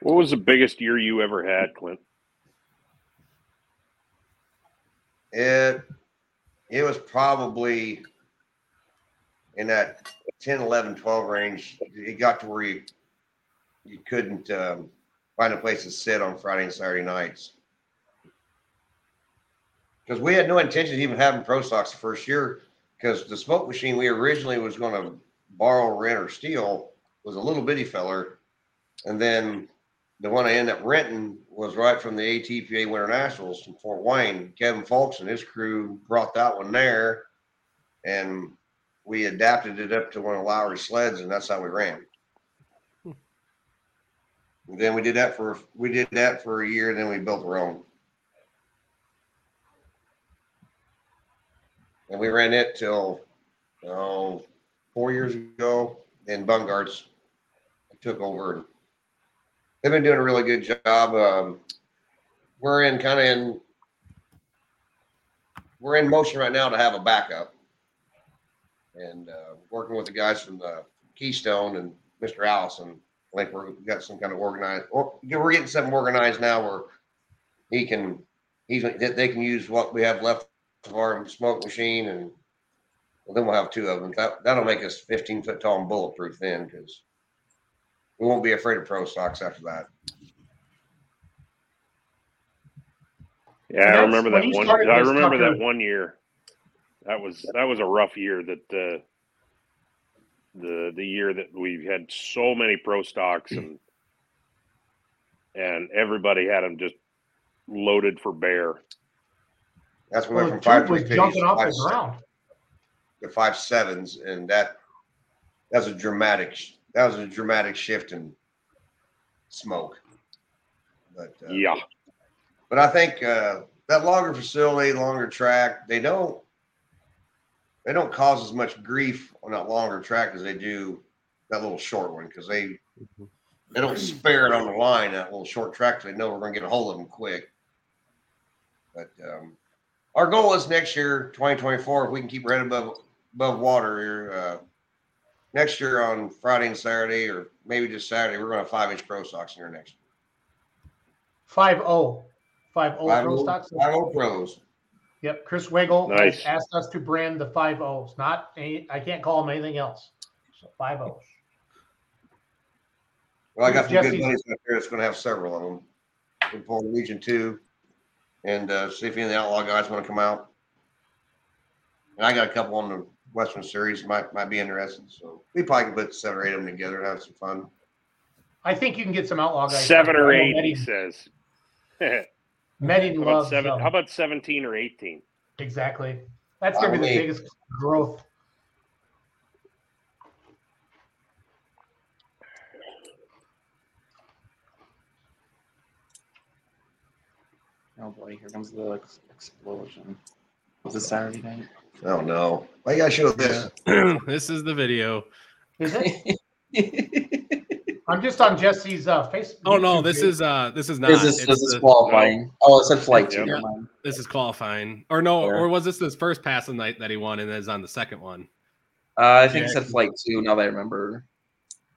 What was the biggest year you ever had, Clint? It it was probably in that 10, 11, 12 range. It got to where you you couldn't um, find a place to sit on Friday and Saturday nights. Because we had no intention of even having pro stocks the first year. Because the smoke machine we originally was going to borrow, rent, or steal was a little bitty feller, and then the one I ended up renting was right from the ATPA Winter Nationals from Fort Wayne. Kevin Folks and his crew brought that one there, and we adapted it up to one of Lowry's sleds, and that's how we ran. And then we did that for we did that for a year, then we built our own. And we ran it till oh, four years ago. Then Bungarts took over and they've been doing a really good job. Um, we're in kind of in we're in motion right now to have a backup, and uh, working with the guys from the Keystone and Mr. Allison. I think we're, we've got some kind of organized. Or we're getting something organized now where he can he's they can use what we have left of our smoke machine, and well, then we'll have two of them. That that'll make us 15 foot tall and bulletproof then, because we won't be afraid of pro stocks after that. Yeah, I remember that one. started I this, remember that one year. That was that was a rough year. That uh, the the year that we had so many pro stocks and and everybody had them just loaded for bear. That's when Well, we went from five was three jumping off five, the ground. to five sevens, and that that was a dramatic that was a dramatic shift in smoke. But uh, Yeah, but I think uh, that longer facility, longer track, they don't they don't cause as much grief on that longer track as they do that little short one because they they don't spare it on the line that little short track. 'cause They know we're going to get a hold of them quick. But um, our goal is next year, 2024, if we can keep right above above water here. Uh, next year on Friday and Saturday, or maybe just Saturday, we're going to five inch pro stocks in here next year. Five O. Five O pro stocks. five O pros. Yep. Chris Wiggle Nice. asked us to brand the five O's. Not any, I can't call them anything else. So five O's. Well, I got some good Jesse's- buddies out there that's going to have several of them. We pull the Region Two, and uh, see if any of the outlaw guys want to come out. And I got a couple on the Western Series might might be interesting. So we probably can put seven or eight of them together and have some fun. I think you can get some outlaw guys. seven or eight. He Medding- [LAUGHS] says. how Medding about loves seven? them. How about seventeen or eighteen? Exactly. That's gonna be the biggest growth. Oh boy, here comes the ex- explosion. Was it Saturday night? Oh no! Why you gotta show this? [CLEARS THROAT] this is the video. [LAUGHS] Is it? [LAUGHS] I'm just on Jesse's uh, Facebook. Oh no, this is uh this is not. Is this, It's is this the- qualifying? Oh, it's said flight two. Yeah. This is qualifying. Or no, Yeah. or was this his first pass of the night that he won and is on the second one? Uh, I think it Yeah. said flight two. Now that I remember.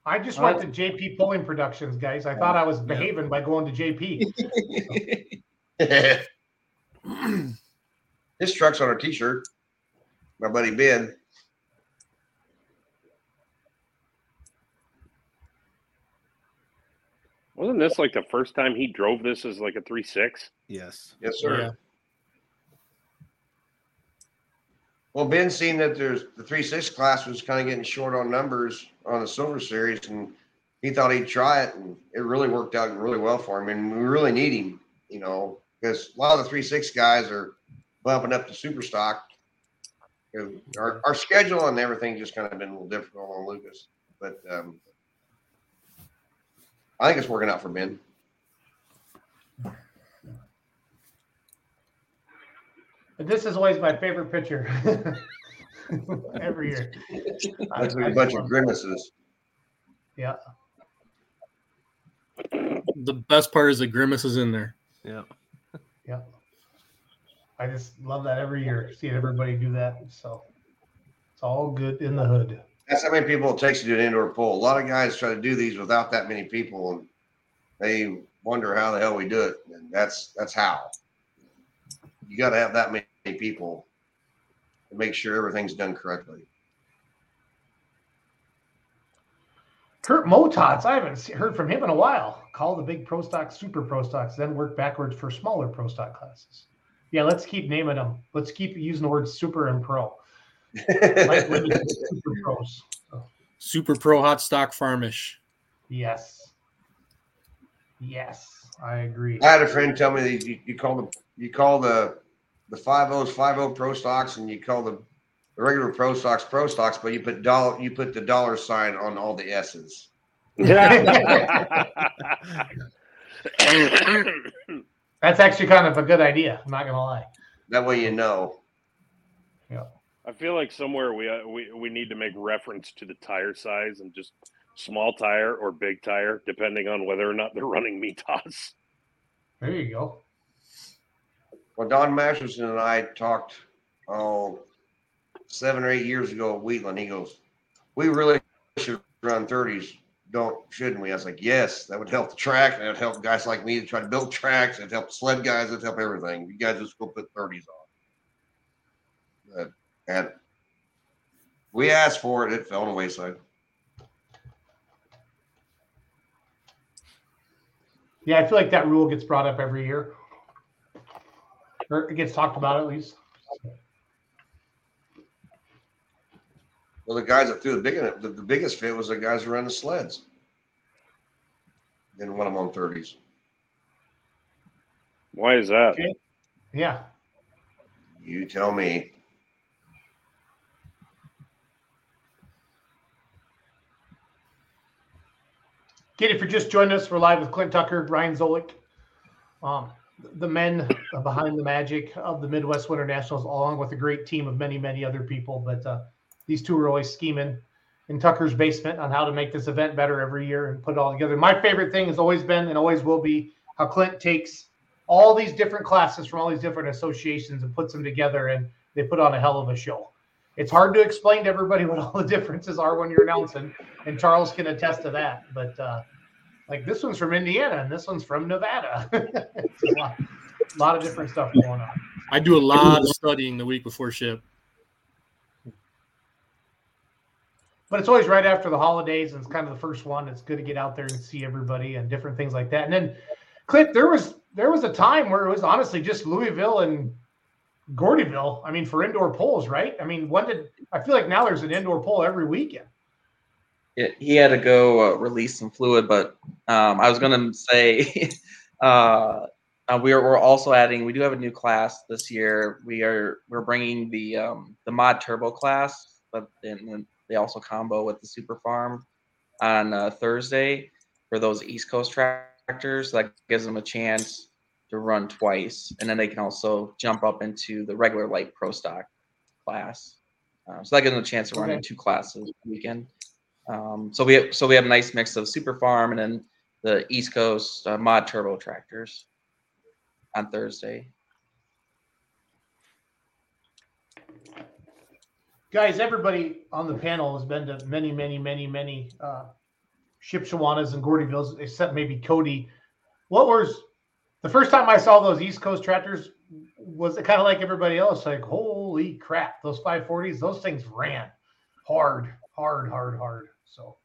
I just went to JP Pulling Productions, guys. I thought I was behaving by going to JP. [LAUGHS] His truck's on our T-shirt. My buddy Ben. Wasn't this like the first time he drove this as like a three six? Yes. Yes, sir. Yeah. Well, Ben seen that there's the three six class was kind of getting short on numbers on the Silver Series, and he thought he'd try it, and it really worked out really well for him. And we really need him, you know, because a lot of the three six guys are bumping up to super stock. Our, our schedule and everything just kind of been a little difficult on Lucas, but um, I think it's working out for Ben. But this is always my favorite picture. [LAUGHS] Every year. That's I a bunch of love- grimaces. Yeah. The best part is the grimace is in there. Yeah. Yeah. I just love that every year, seeing everybody do that. So it's all good in the hood. That's how many people it takes to do an indoor poll. A lot of guys try to do these without that many people, and they wonder how the hell we do it. And that's that's how. You got to have that many people to make sure everything's done correctly. Kurt Motots, I haven't heard from him in a while. Call the big pro stock super pro stocks, then work backwards for smaller pro stock classes. Yeah, let's keep naming them. Let's keep using the words super and pro. Like [LAUGHS] super pros. Super pro hot stock farmish. Yes. Yes, I agree. I had a friend tell me that you, you call the you call the the five O's five O pro stocks, and you call the, the regular pro stocks pro stocks, but you put dollar you put the dollar sign on all the S's. [LAUGHS] That's actually kind of a good idea. I'm not gonna lie. That way you know. I feel like somewhere we, uh, we we need to make reference to the tire size and just small tire or big tire, depending on whether or not they're running Mitas. There you go. Well, Don Masterson and I talked, oh, seven or eight years ago at Wheatland. He goes, "We really should run thirties, don't shouldn't we?" I was like, "Yes, that would help the track. That would help guys like me to try to build tracks. It'd help sled guys. It'd help everything. You guys just go put thirties on." But, and we asked for it. It fell on the wayside. Yeah, I feel like that rule gets brought up every year. Or it gets talked about at least. Well, the guys that threw the big the, the biggest fit was the guys who ran the sleds. Didn't want them on thirties. Why is that? Okay. Yeah. You tell me. If you're just joining us, we're live with Clint Tucker, Ryan Zolik, um, the men behind the magic of the Midwest Winter Nationals, along with a great team of many, many other people. But uh, these two are always scheming in Tucker's basement on how to make this event better every year and put it all together. My favorite thing has always been and always will be how Clint takes all these different classes from all these different associations and puts them together, and they put on a hell of a show. It's hard to explain to everybody what all the differences are when you're announcing, and Charles can attest to that. But uh, like this one's from Indiana and this one's from Nevada. [LAUGHS] a lot, lot of different stuff going on. I do a lot of studying the week before ship. But it's always right after the holidays, and it's kind of the first one. It's good to get out there and see everybody and different things like that. And then, Clint, there was there was a time where it was honestly just Louisville and Gordyville. I mean, for indoor polls, right? I mean, when did I feel like now there's an indoor poll every weekend? it, he had to go uh, release some fluid, but um, I was gonna say [LAUGHS] uh, uh, we are we're also adding. We do have a new class this year. We are we're bringing the um, the mod turbo class, but then they also combo with the super farm on uh, Thursday for those East Coast tractors. That gives them a chance to run twice, and then they can also jump up into the regular light pro stock class. Uh, so that gives them a chance to run in two classes a weekend. Um, so we have, so we have a nice mix of super farm and then the East Coast uh, mod turbo tractors on Thursday. Guys, everybody on the panel has been to many, many, many, many uh, Shipshewanas and Gordyvilles, except maybe Cody. What was the first time I saw those East Coast tractors? Was kind of like everybody else? Like, holy crap, those 540s, those things ran hard, hard, hard, hard. So,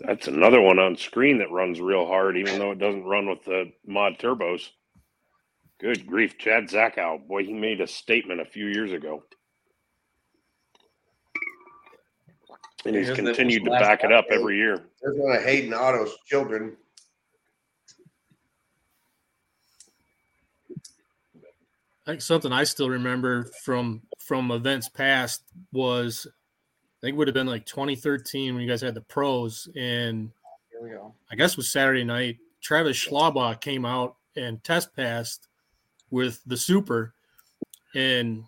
That's another one on screen that runs real hard, even though it doesn't run with the mod turbos. Good grief, Chad Zachow. Boy, he made a statement a few years ago. And he's Here's the- continued to last back it up update. every year. There's one of Hayden Otto's children. I think something I still remember from from events past was I think it would have been like 2013 when you guys had the pros and Here we go. I guess it was Saturday night. Travis Schlabach came out and test passed with the super, and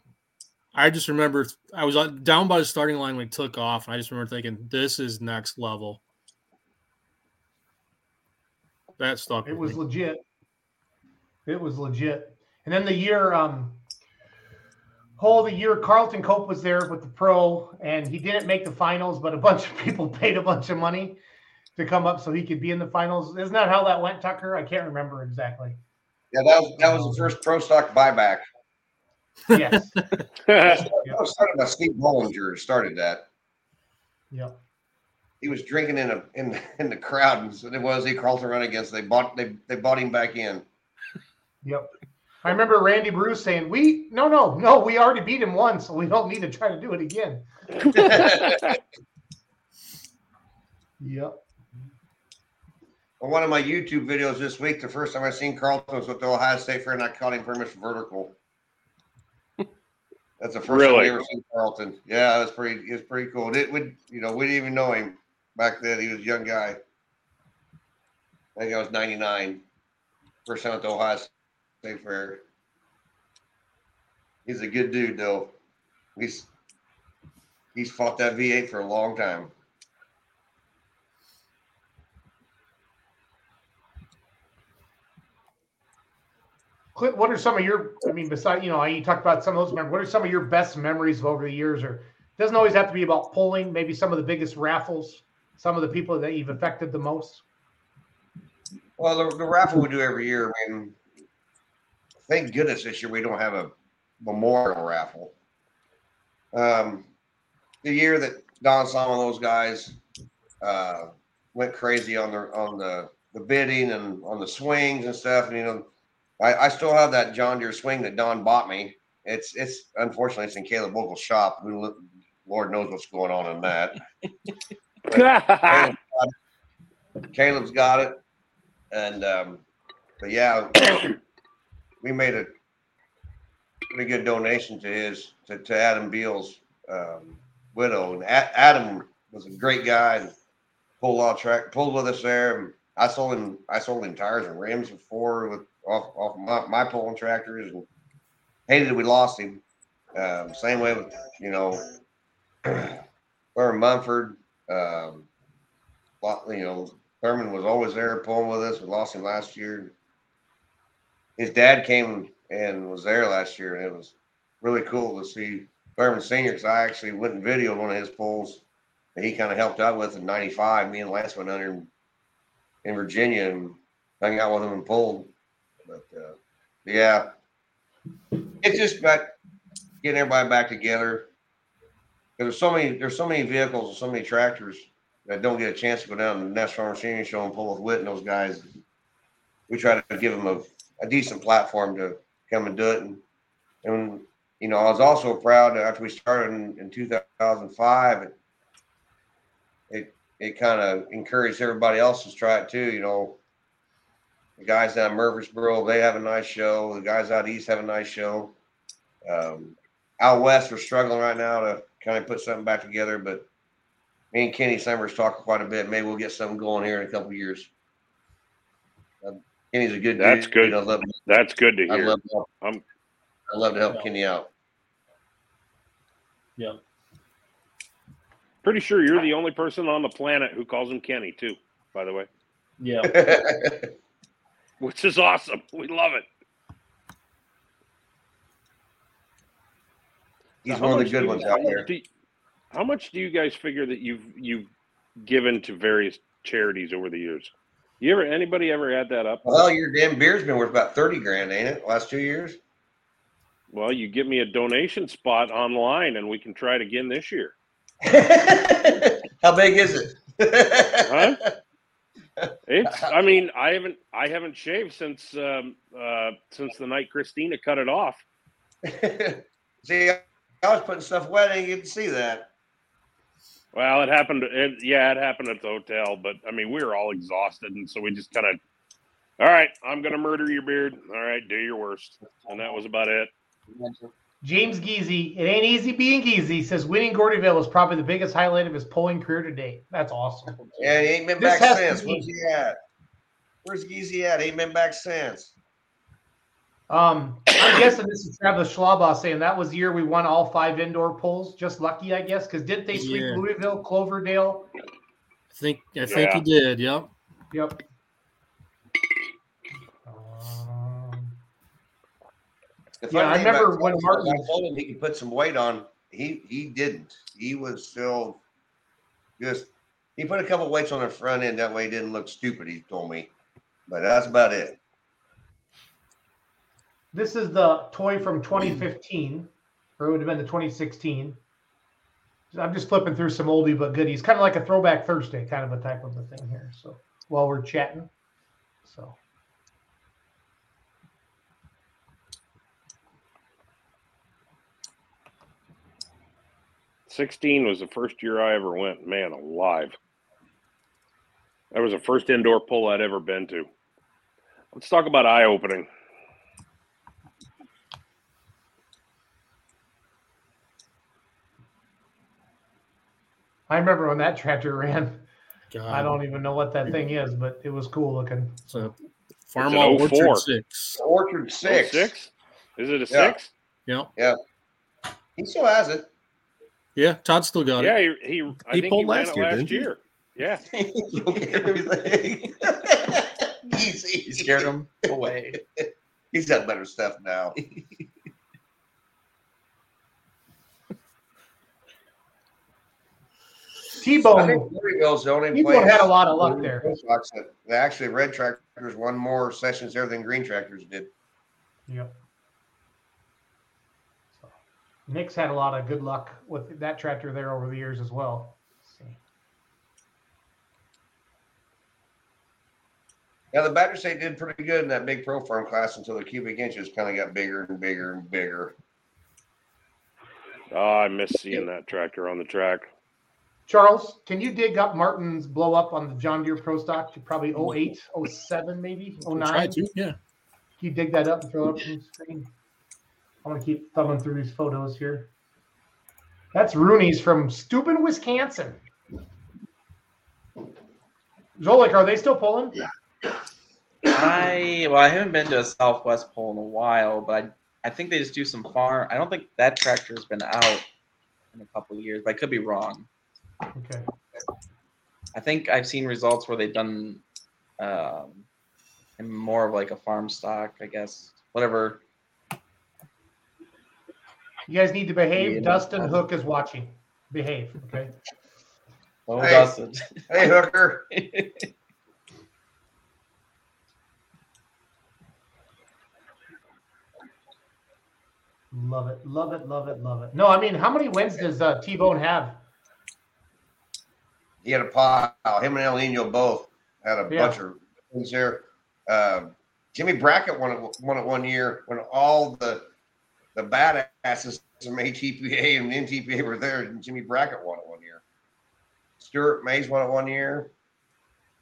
I just remember I was down by the starting line when he took off, and I just remember thinking, "This is next level." That stuck. it with was me. legit. It was legit. And then the year, um, whole the year Carlton Cope was there with the pro, and he didn't make the finals, but a [LAUGHS] bunch of people paid a bunch of money to come up so he could be in the finals. Isn't that how that went, Tucker? I can't remember exactly. Yeah, that was that was the first pro stock buyback. Yes. [LAUGHS] That was started by Steve Bollinger. Started that. yep. He was drinking in a in in the crowd, and so it was he Carlton run against. They bought they they bought him back in. Yep. I remember Randy Bruce saying, "We no, no, no. We already beat him once, so we don't need to try to do it again." [LAUGHS] Yep. On one of my YouTube videos this week, the first time I seen Carlton was with the Ohio State Fair, and I caught him pretty much vertical. That's the first time Really? I ever seen Carlton. Yeah, it was pretty. It was pretty cool. It would, you know, we didn't even know him back then. He was a young guy. I think I was ninety nine. First time at the Ohio State Fair. He's a good dude, though. He's he's fought that V8 for a long time. Clint, what are some of your? I mean, besides you know, you talked about some of those. What are some of your best memories of over the years? Or doesn't always have to be about pulling. Maybe some of the biggest raffles. Some of the people that you've affected the most. Well, the, the raffle we do every year. I mean, thank goodness this year we don't have a memorial raffle. Um, the year that Don Sam and those guys uh, went crazy on the on the the bidding and on the swings and stuff, and you know, I, I still have that John Deere swing that Don bought me. It's it's unfortunately it's in Caleb Vogel's shop. Who Lord knows what's going on in that. [LAUGHS] Caleb's got it. Caleb's got it. And um, but yeah, [COUGHS] we made a pretty good donation to his to, to Adam Beal's um, widow. And A- Adam was a great guy and pulled all track pulled with us there. And I sold him I sold him tires and rims before with off off my, my pulling tractors and hated we lost him. Um, same way with you know [CLEARS THROAT] Thurman Mumford. Um, you know Thurman was always there pulling with us. We lost him last year. His dad came and was there last year, and it was really cool to see Thurman Senior. Because I actually went and videoed one of his pulls that he kind of helped out with in '95. Me and Lance went under in Virginia and hung out with him and pulled. But uh, yeah, it's just about getting everybody back together. 'Cause There's so many. There's so many vehicles and so many tractors that don't get a chance to go down to the Farm Machinery Show and pull with Whit and those guys. We try to give them a, a decent platform to come and do it. And, and you know, I was also proud after we started in, in 2005, it it, it kind of encouraged everybody else to try it too. You know, the guys down in Murfreesboro, they have a nice show. The guys out east have a nice show. Um, out west, we're struggling right now to kind of put something back together, but me and Kenny Summers talked quite a bit. Maybe we'll get something going here in a couple of years. Um, Kenny's a good. That's dude. good. I love. That's good to I hear. love. to help- I'm- I love to help Yeah. Kenny out. Yeah. Pretty sure you're the only person on the planet who calls him Kenny, too. By the way, Yeah. [LAUGHS] [LAUGHS] which is awesome. We love it. He's one of the good you- ones out there. do how much do you guys figure that you've you've given to various charities over the years? You ever anybody ever add that up? Well, your damn beer's been worth about thirty grand, ain't it? Last two years. Well, you give me a donation spot online, and we can try it again this year. [LAUGHS] How big is it? [LAUGHS] Huh? It's. I mean, I haven't I haven't shaved since um, uh, since the night Christina cut it off. [LAUGHS] See, I was putting stuff away. I didn't get to see that. Well, it happened. It, yeah, it happened at the hotel, but I mean, we were all exhausted, and so we just kind of. All right, I'm gonna murder your beard. All right, do your worst, and that was about it. James Geezy, it ain't easy being Geezy, says winning Gordyville is probably the biggest highlight of his polling career to date. That's awesome. Yeah, he ain't been This back since. be- Where's he at? Where's Geezy at? He ain't been back since. Um, I'm guessing this is Travis Schlaubaugh saying that was the year we won all five indoor polls. Just lucky, I guess, because didn't they sweep Yeah. Louisville, Cloverdale? I think I think Yeah. he did. Yep. Yep. The Yeah, funny I remember when Martin- told him he could put some weight on. He he didn't. He was still just. He put a couple weights on the front end. That way, he didn't look stupid. He told me, but that's about it. This is the toy from 2015, or it would have been the 2016. I'm just flipping through some oldie but goodies, kind of like a throwback Thursday kind of a type of a thing here. So while we're chatting, so Sixteen was the first year I ever went. Man, alive. That was the first indoor pull I'd ever been to. Let's talk about eye opening. I remember when that tractor ran. God, I don't even know what that thing is, but it was cool looking. It's a It's Farmall an oh Orchard 04. Six. Orchard Oh, six. six? Is it a Yeah. six? Yep. He still has it. Yeah. Todd still got Yeah, it. he, he I He think pulled he last year, last he? year. Yeah. Everything. Easy. You scared him away. [LAUGHS] He's got better stuff now. [LAUGHS] T-Bone. think Louisville's the only T-Bone place. had a lot of luck there. that- Actually, red tractors won more sessions there than green tractors did. Yep. So, Nick's had a lot of good luck with that tractor there over the years as well. Let's see. Yeah, the Badger State did pretty good in that big pro farm class until the cubic inches kind of got bigger and bigger and bigger. Oh, I miss seeing that tractor on the track. Charles, can you dig up Martin's blow up on the John Deere Pro Stock to probably 08, 07 maybe, oh We'll 09? Try to. Yeah. Can you dig that up and throw it up on the screen? I'm gonna keep thumbing through these photos here. That's Rooney's from Steuben, Wisconsin. Zolik, are they still pulling? I well, I haven't been to a Southwest poll in a while, but I, I think they just do some farm. I don't think that tractor's been out in a couple of years, but I could be wrong. Okay. I think I've seen results where they've done um, more of like a farm stock, I guess. Whatever. You guys need to behave. Yeah. Dustin Hook is watching. Behave. Okay. [LAUGHS] Oh, Hey. Dustin. Hey, Hooker. [LAUGHS] Love it. Love it. Love it. Love it. No, I mean, how many wins does uh, T Bone have? He had a pile. Him and El Nino both had a Yeah. bunch of things there. Um, Jimmy Brackett won it, won it one year when all the the badasses from ATPA and NTPA were there. And Jimmy Brackett won it one year. Stuart Mays won it one year.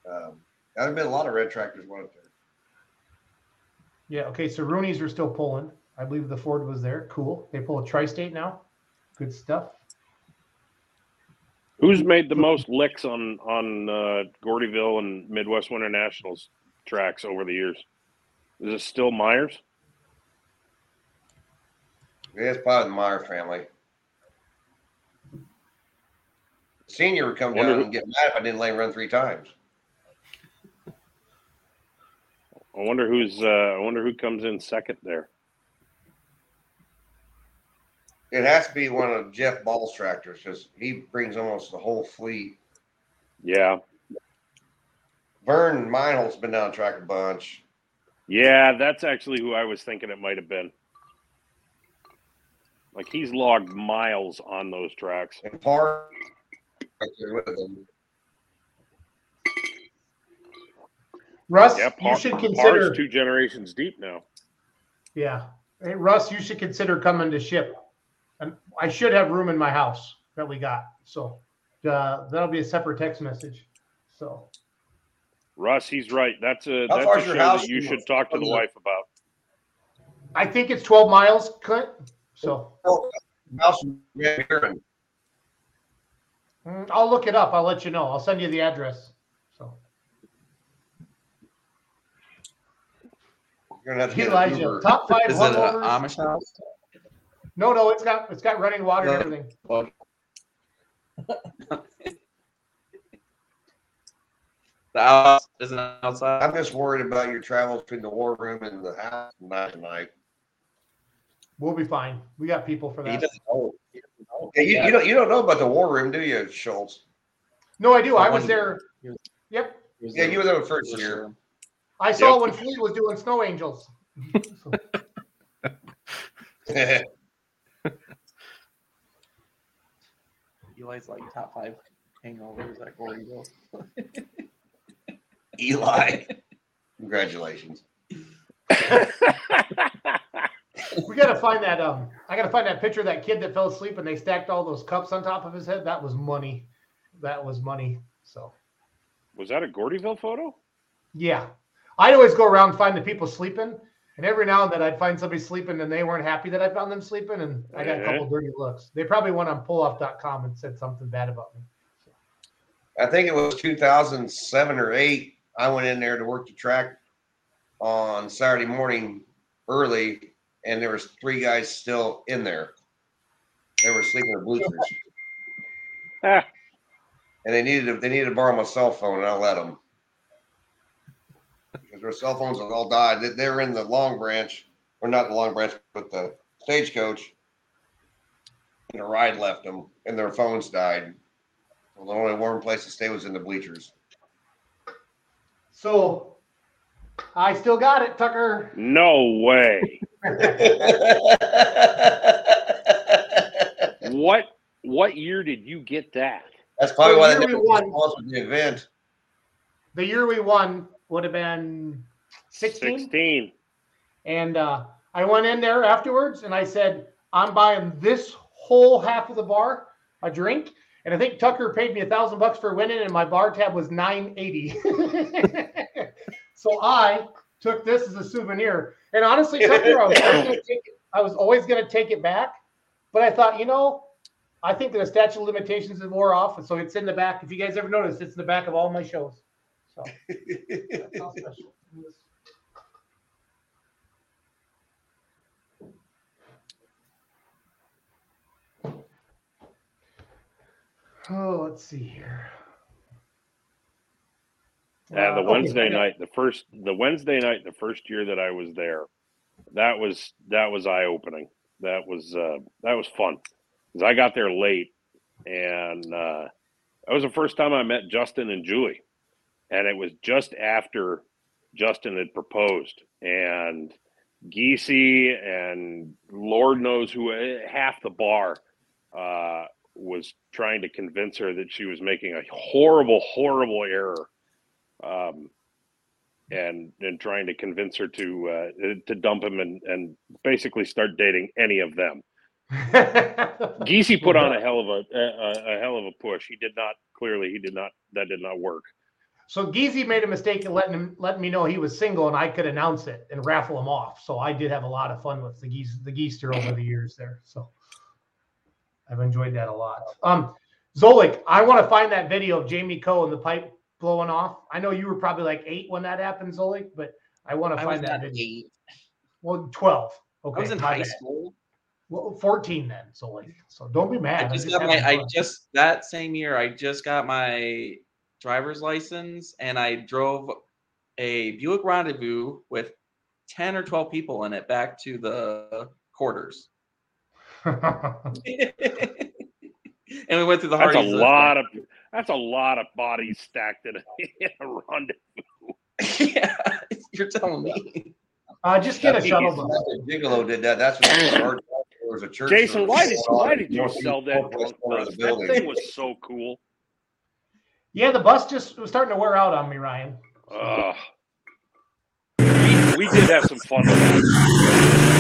Um, there have been a lot of red tractors won it there. Yeah. Okay. So Rooney's are still pulling. I believe the Ford was there. Cool. They pull a tri-state now. Good stuff. Who's made the most licks on on uh, Gordyville and Midwest Winter Nationals tracks over the years. Is it still Myers? Yeah, it's part of the Meyer family. Senior would come down who- and get mad if I didn't him run three times. I wonder who's. Uh, I wonder who comes in second there. It has to be one of Jeff Ball's tractors because he brings almost the whole fleet. Yeah, Vern Meinholz's been down track a bunch. yeah, that's actually who I was thinking it might have been. Like he's logged miles on those tracks. And Parr right there with him. Russ, Yeah, you Par- should Par's consider. two generations deep now. Yeah, hey, Russ, you should consider coming to ship. And I should have room in my house that we got, so uh, that'll be a separate text message. So Russ, he's right. That's a How that's a your show that you should talk to the the- wife about. I think it's 12 miles, Clint. So House in Van Buren. mm, I'll look it up. I'll let you know. I'll send you the address. So You're gonna have to get an Elijah, Uber. top five Is it an homeowners. Amish house? No, no, it's got it's got running water and No. everything. The house isn't outside. I'm just worried about your travels between the war room and the house tonight tonight. We'll be fine. We got people for He that. doesn't know. He doesn't know. Yeah, you, you don't you don't know about the war room, do you, Schultz? No, I do. I One- was there. Yep, was Yeah, the you were there the first first year. year. I saw Yep. when Fleet was doing Snow Angels. [LAUGHS] Eli's like top five hangovers at Gordyville. [LAUGHS] Eli. [LAUGHS] Congratulations. We gotta find that. Um, I gotta find that picture of that kid that fell asleep and they stacked all those cups on top of his head. That was money. That was money. So Was that a Gordyville photo? yeah, I'd always go around and find the people sleeping, and every now and then I'd find somebody sleeping and they weren't happy that I found them sleeping, and I got a couple dirty looks. They probably went on pulloff.com and said something bad about me. I think it was 2007 or eight. I went in there to work the track on Saturday morning early, and there was three guys still in there. They were sleeping in the bleachers, Ah, and they needed to, they needed to borrow my cell phone, and I let them because their cell phones had all died. They, they were in the Long Branch, or not the Long Branch, but the stagecoach. And a ride left them, and their phones died. Well, the only warm place to stay was in the bleachers. So I still got it, Tucker. no way. What what year did you get that? That's probably So why here they won. sponsored the event. The year we won would have been 16. 16. And uh, I went in there afterwards and I said, I'm buying this whole half of the bar a drink. And I think Tucker paid me a thousand bucks for winning, and my bar tab was 980. [LAUGHS] so I took this as a souvenir. And honestly, Tucker, I was, always gonna [LAUGHS] take it, I was always going to take it back. But I thought, you know, I think that the statute of limitations is wore off. And so it's in the back. If you guys ever noticed, it's in the back of all my shows. So [LAUGHS] that's how special. Oh, let's see here. Yeah, the Uh, okay, Wednesday night, the first the Wednesday night, the first year that I was there, that was that was eye opening. That was uh that was fun. Because I got there late and uh that was the first time I met Justin and Julie. And it was just after Justin had proposed and Geesey and Lord knows who half the bar uh was trying to convince her that she was making a horrible, horrible error um, and and trying to convince her to uh, to dump him and and basically start dating any of them. [LAUGHS] Geesey put on a hell of a, a a hell of a push. He did not clearly he did not that did not work. So Geezy made a mistake in letting him letting me know he was single and I could announce it and raffle him off. So I did have a lot of fun with the geese the geester over the years there. So I've enjoyed that a lot. Um Zolik, I want to find that video of Jamie Coe and the pipe blowing off. I know you were probably like eight when that happened, Zolik, but I want to I was find that not video. eight. Well, 12. Okay. I was in high bad. school. Well, 14 then, Zolik. So don't be mad. I I'm just just got my. I just that same year. I just got my driver's license, and I drove a Buick Rendezvous with ten or twelve people in it back to the quarters, [LAUGHS] [LAUGHS] and we went through the That's a Hardee's. lot of that's a lot of bodies stacked in a, [LAUGHS] in a rendezvous. [LAUGHS] yeah, you're telling me. uh, just get a That's- shuttle bus. what Gigolo did that. That's what started. There was a church. Jason, service why did why did you sell that drunk bus? That thing was so cool. Yeah, the bus just was starting to wear out on me, Ryan. Ugh. we, we did have some fun with that.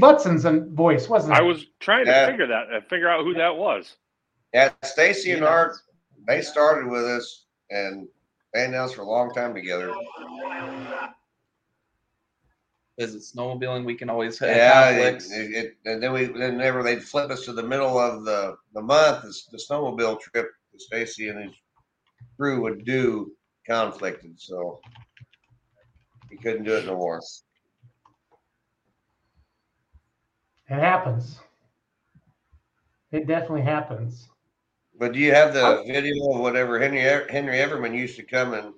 That was Butson's voice, wasn't it? I was trying to Yeah. figure that uh, figure out who that was. Yeah, Stacy and Art, they started with us and they announced for a long time together. Is it snowmobiling. We can always have Yeah, it, conflicts. it, it- and then we then never they'd flip us to the middle of the the month. The, the snowmobile trip that Stacy and his crew would do conflicted, so he couldn't do it no more. It happens. It definitely happens. But do you have the video of whatever Henry Henry Everman used to come and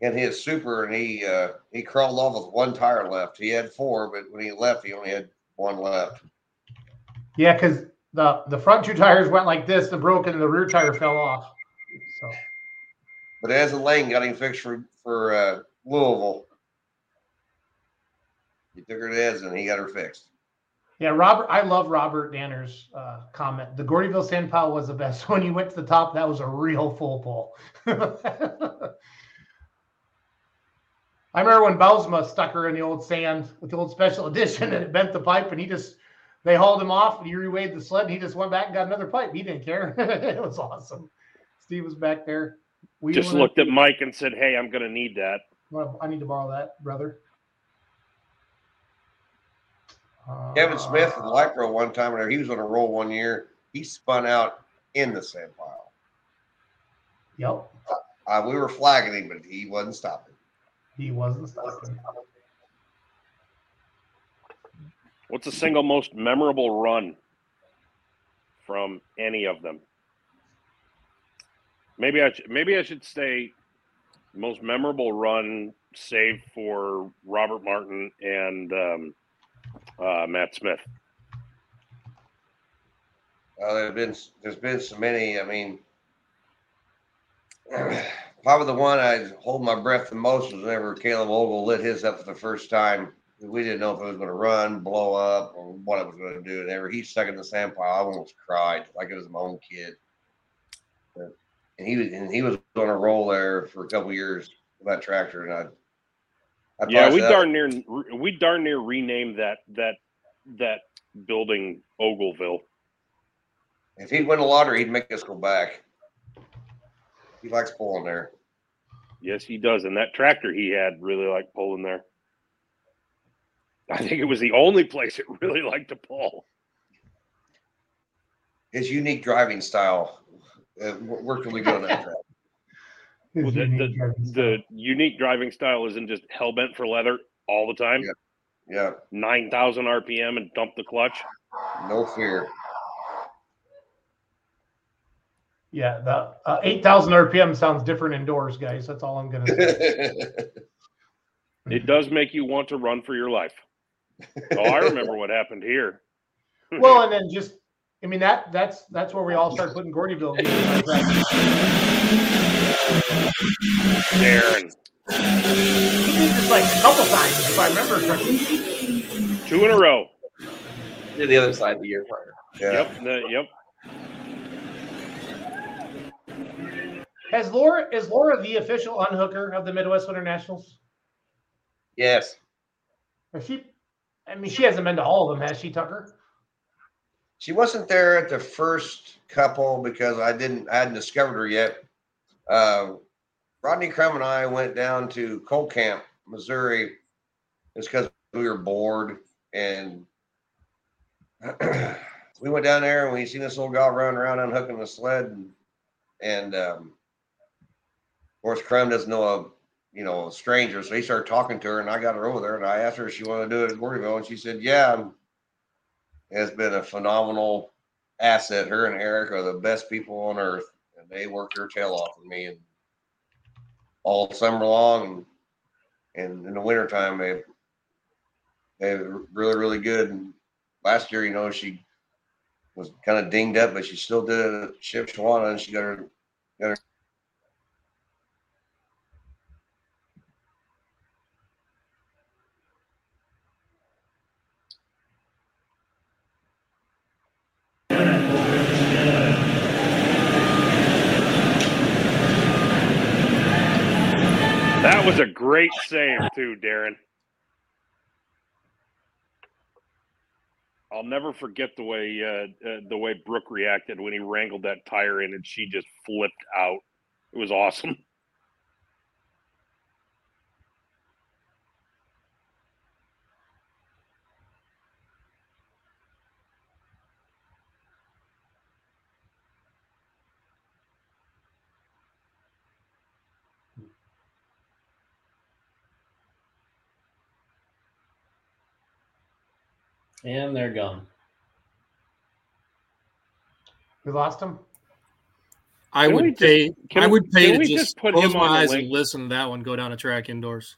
in his super and he uh, he crawled off with one tire left. He had four, but when he left, he only had one left. Yeah, because the the front two tires went like this, the broken, and the rear tire fell off. So But as a lane got him fixed for for uh, Louisville. He took her to Eds and he got her fixed. Yeah, Robert, I love Robert Danner's uh, comment. The Gordyville sand pile was the best. [LAUGHS] When you went to the top, that was a real full pull. [LAUGHS] I remember when Bausma stuck her in the old sand with the old special edition and it bent the pipe and he just they hauled him off and he reweighed the sled and he just went back and got another pipe. He didn't care. [LAUGHS] it was awesome. Steve was back there. We Just looked at Mike and said, "Hey, I'm going to need that." Well, I need to borrow that, brother. Kevin Smith in Lycra one time whenever he was on a roll one year, he spun out in the sand pile. Yep, Uh, we were flagging him, but he wasn't stopping. he wasn't stopping. What's the single most memorable run from any of them? Maybe I should, maybe I should say most memorable run, save for Robert Martin and um, uh, Matt Smith. Uh, there's been there's been so many. I mean, [CLEARS THROAT] probably the one I hold my breath the most was whenever Caleb Ogle lit his up for the first time. We didn't know if it was going to run, blow up, or what it was going to do. And ever he stuck in the sand pile, I almost cried like it was my own kid. And he was and he was on a roll there for a couple years with that tractor, and I. I Yeah, we darn near we darn near renamed that that that building Ogleville. If he'd win the lottery, he'd make us go back. He likes pulling there. Yes, he does, and that tractor he had really liked pulling there. I think it was the only place it [LAUGHS] really liked to pull. His unique driving style uh, w- worked really good on that track. His Well, the, unique driving the, style. the unique driving style isn't just hell bent for leather all the time. Yeah. Yeah, Nine thousand RPM and dump the clutch. no fear. yeah, the uh, 8,000 RPM sounds different indoors, guys. That's all I'm going to say. [LAUGHS] It does make you want to run for your life. Oh, I remember what happened here. [LAUGHS] well, and then just I mean that that's that's where we all start putting Gordyville. [LAUGHS] Darren. He did this like a couple times, if I remember correctly. Two in a row. Did the other side the year prior. Yeah. Yep. the- yep. Has Laura is Laura the official unhooker of the Midwest Winter Nationals? Yes. Is she? I mean, she hasn't been to all of them, has she, Tucker? She wasn't there at the first couple because I didn't I hadn't discovered her yet. Uh, Rodney Crum and I went down to Coal Camp, Missouri, just because we were bored and [CLEARS THROAT] we went down there and we seen this little gal running around unhooking the sled and and um, of course Crum doesn't know a you know a stranger, so he started talking to her and I got her over there and I asked her if she wanted to do it at Gordyville and she said yeah It's been a phenomenal asset. Her and Eric are the best people on earth, they work their tail off with me and all summer long. And, in the wintertime, they they're really really good. And last year, you know, she was kind of dinged up, but she still did it at Shipshewana, and she got her got her. That was a great save too, Darren. I'll never forget the way uh, uh, the way Brooke reacted when he wrangled that tire in and she just flipped out. It was awesome. And they're gone. We lost him. I Can we would just- pay. can I would pay can to we just, just put close him my on the eyes link? and listen to that one go down a track indoors.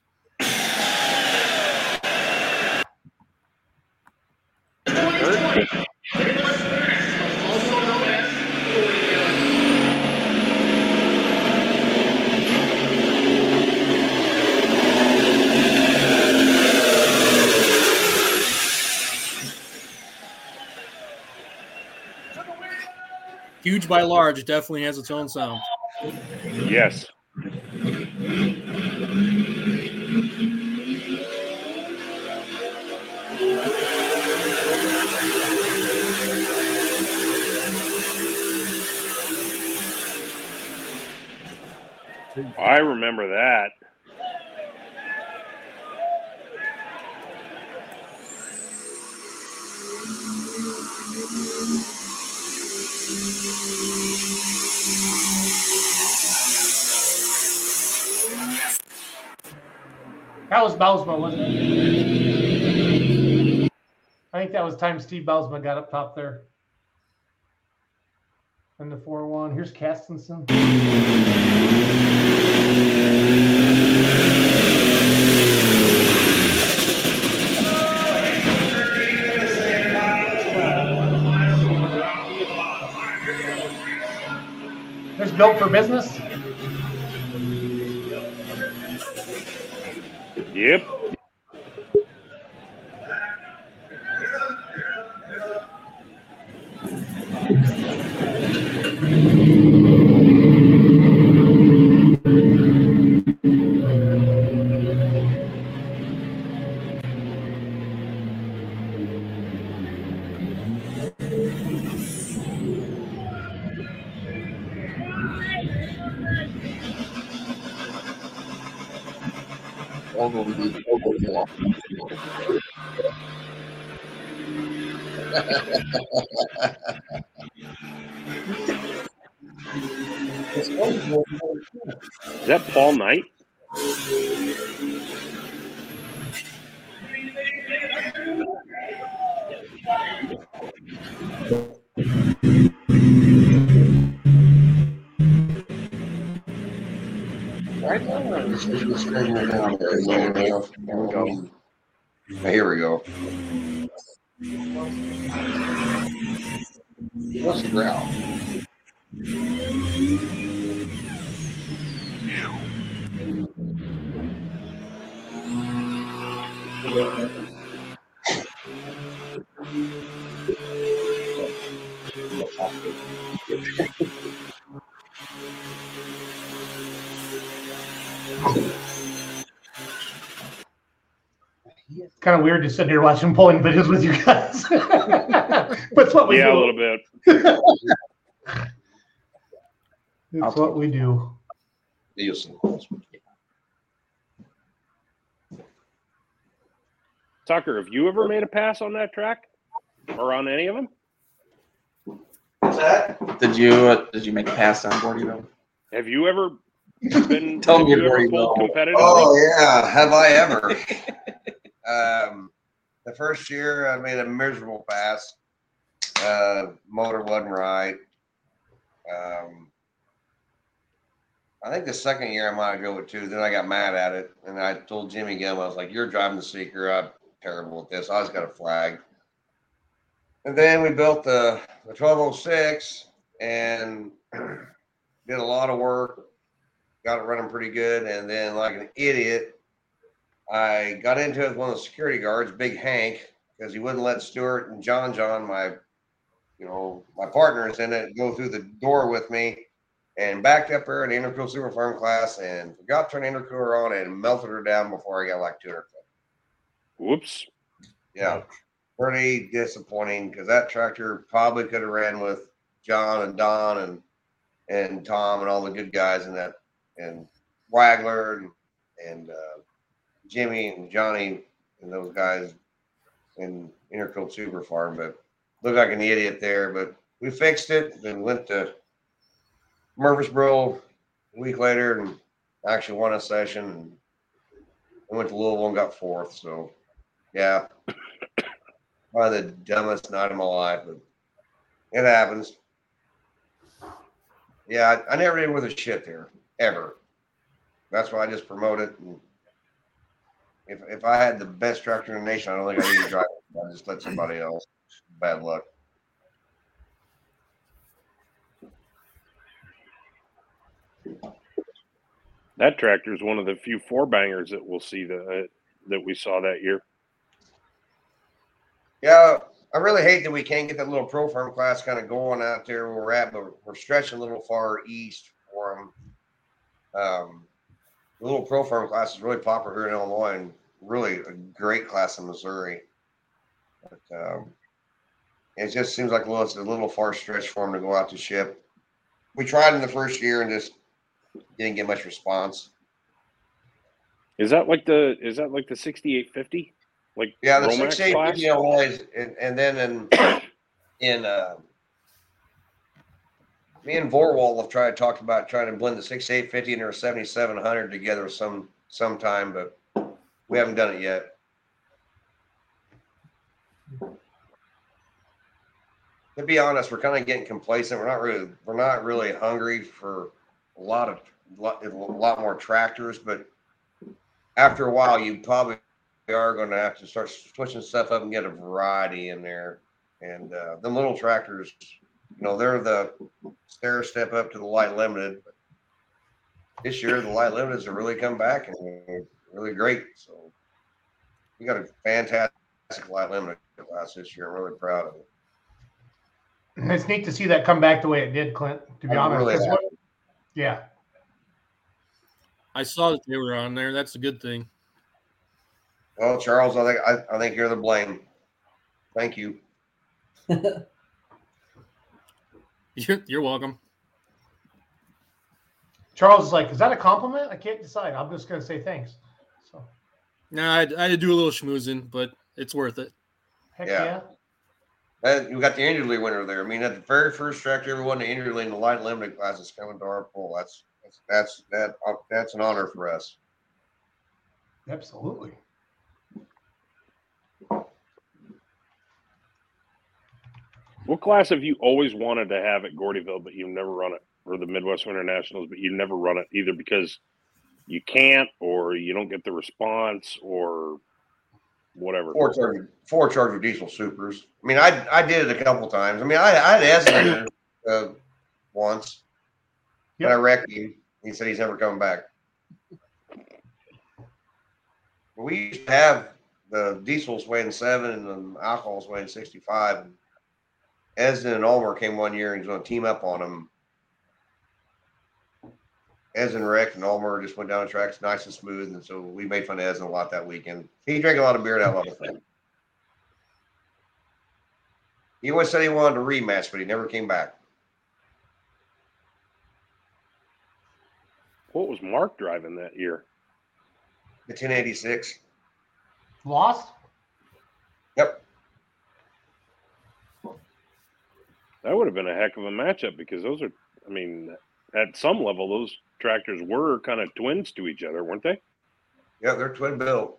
Huge by large definitely has its own sound. Yes. I remember that. That was Bausma, wasn't it? I think that was time Steve Bausma got up top there. And the 4 1. Here's Castenson. Built for business. Yep. Is that Paul Knight? Here we go. He wants to growl. Kind of weird to sit here watching polling videos with you guys. [LAUGHS] but it's what we yeah, a do. little bit. [LAUGHS] It's what we do. You'll. Tucker, have you ever made a pass on that track or on any of them? What's that? Did you uh, did you make a pass on Gordyville? Have you ever been? [LAUGHS] Tell me you ever where you pulled go. competitively? Oh yeah, have I ever? [LAUGHS] um, the first year I made a miserable pass. Uh, motor wasn't right. Um, I think the second year I might have go with two. Then I got mad at it, and I told Jimmy Gum, I was like, "You're driving the Seeker. I'm terrible at this. I just got a flag." And then we built the the 1206 and [CLEARS THROAT] did a lot of work. Got it running pretty good, and then like an idiot, I got into it with one of the security guards, Big Hank, because he wouldn't let Stuart and John John, my you know, my partners in it, go through the door with me and backed up her in the intercool super farm class and forgot to turn the intercooler on and melted her down before I got like 200 foot. Whoops. Yeah, pretty disappointing because that tractor probably could have ran with John and Don and and Tom and all the good guys in that and Wagler and, and uh, Jimmy and Johnny and those guys in Intercool Super Farm, but looked like an idiot there. But we fixed it. Then went to Murfreesboro a week later and actually won a session. And went to Louisville and got fourth. So yeah, [COUGHS] probably the dumbest night of my life, but it happens. Yeah, I, I never did with a shit there ever. That's why I just promote it. And if if I had the best tractor in the nation, I don't think I need to drive it. I just let somebody else. Bad luck. That tractor is one of the few four bangers that we'll see that uh, that we saw that year. Yeah, I really hate that we can't get that little pro farm class kind of going out there where we're at, but we're stretching a little far east for them. Um, the little pro farm class is really popular here in Illinois and really a great class in Missouri. But um, it just seems like a little, it's a little far stretch for them to go out to ship. We tried in the first year and just didn't get much response. Is that like the is that like the sixty eight fifty? Like Yeah, the Romax six fifty Illinois, and, and then in [COUGHS] in uh, me and Vorwall have tried talked about trying to blend the six eight fifty and our seventy seven hundred together some sometime, but we haven't done it yet. To be honest, we're kind of getting complacent. We're not really we're not really hungry for a lot of a lot more tractors, but after a while, you probably are going to have to start switching stuff up and get a variety in there. And uh, the little tractors, you know, they're the stair step up to the light limited. This year, the light limiteds have really come back and really great. So we got a fantastic light limited class this year. I'm really proud of it. It's neat to see that come back the way it did, Clint. To be I'm honest, really 'cause happy. what- yeah, I saw that they were on there. That's a good thing. Well, Charles, I think I, I think you're the blame. Thank you. [LAUGHS] You're, you're welcome. Charles is like, is that a compliment? I can't decide. I'm just gonna say thanks. So Nah, I, I had to do a little schmoozing, but it's worth it. heck Yeah. yeah. And you got the Andrew Lee winner there. I mean, at the very first track you ever won the Inderly in the light limited class is coming to our pool. That's that's that's that uh, that's an honor for us. Absolutely. What class have you always wanted to have at Gordyville, but you've never run it, or the Midwest Winter Nationals, but you never run it either because you can't, or you don't get the response, or whatever. Four charger, four charger diesel supers. I mean, I I did it a couple times. I mean, I I had Esner uh, once, Yep. but I wrecked him. He said he's never coming back. We used to have the diesels weighing seven and the alcohols weighing sixty-five. Esden and Ulmer came one year and he's going to team up on them. Esden wrecked and Ulmer just went down the tracks nice and smooth, and so we made fun of Esden a lot that weekend. He drank a lot of beer and had a lot of fun. He always said he wanted a rematch, but he never came back. What was Mark driving that year? The 1086. Lost? Yep. That would have been a heck of a matchup because those are, I mean, at some level, those tractors were kind of twins to each other, weren't they? Yeah, they're twin built.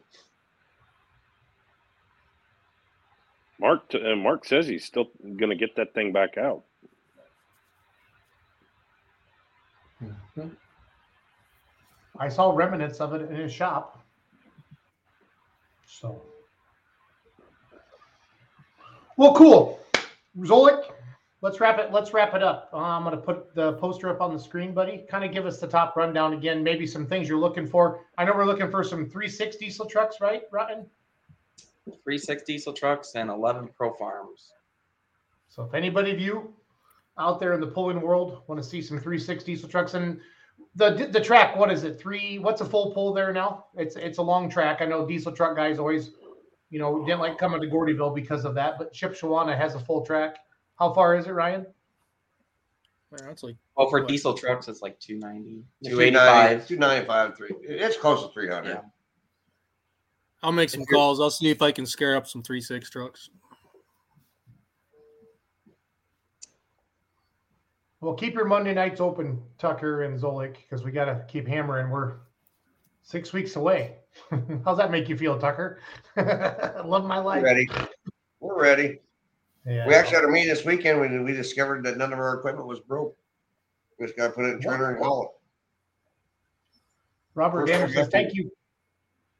Mark t- and Mark says he's still going to get that thing back out. Mm-hmm. I saw remnants of it in his shop. So, well, cool. Zolik, let's wrap it. Let's wrap it up. Uh, I'm going to put the poster up on the screen, buddy. Kind of give us the top rundown again. Maybe some things you're looking for. I know we're looking for some 360 diesel trucks, right, Rotten? Three six diesel trucks and eleven pro farms. So if anybody of you out there in the pulling world want to see some 360 diesel trucks and the the track, what is it? Three? What's a full pull there now? It's it's a long track. I know diesel truck guys always, you know, didn't like coming to Gordyville because of that. But Chip Shipshewana has a full track. How far is it, Ryan? Man, that's like Well, for What? diesel trucks, it's like 290, 295. 295, three. It's close to 300. Yeah. I'll make some If calls. I'll see if I can scare up some three six trucks. Well, keep your Monday nights open, Tucker and Zolik, because we got to keep hammering. We're six weeks away. [LAUGHS] How's that make you feel, Tucker? [LAUGHS] Love my We're life. ready. We're ready. Yeah. We actually had a meeting this weekend when we discovered that none of our equipment was broke. We just got to put it in Turner and haul it. Robert First Dinner says, thank you.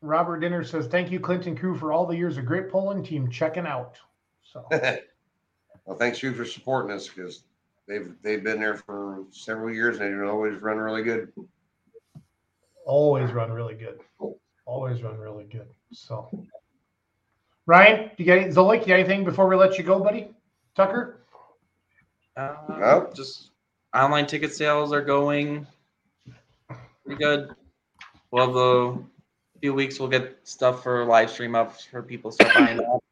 Robert Dinner says, thank you, Clinton crew, for all the years of great polling team checking out. So, [LAUGHS] well, thanks you for supporting us because they've they've been there for several years and they always run really good. always run really good. Always run really good. So, Ryan, do you got any, Zolik, you got anything before we let you go, buddy? Tucker? Uh, Nope. Just online ticket sales are going pretty good. We'll the few weeks. We'll get stuff for live stream up for people to start buying up.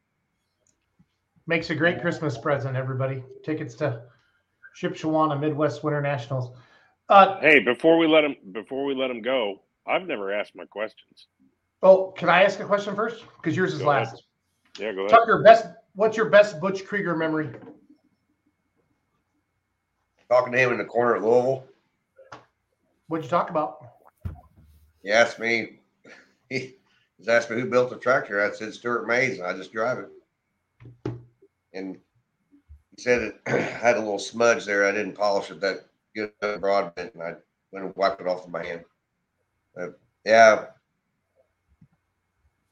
Makes a great Christmas present, everybody. Tickets to Shipshewana Midwest Winter Nationals. Uh, Hey, before we let him before we let him go, I've never asked my questions. oh, can I ask a question first? Because yours is Go ahead. Last. Yeah, go ahead. Tucker, best. What's your best Butch Krieger memory? Talking to him in the corner at Louisville, What'd you talk about? he asked me, [LAUGHS] he was asking me who built the tractor. I said Stuart Mays, and I just drive it. And he said it [CLEARS THROAT] had a little smudge there. I didn't polish it that good broadbent, and I went and wiped it off with my hand. But yeah,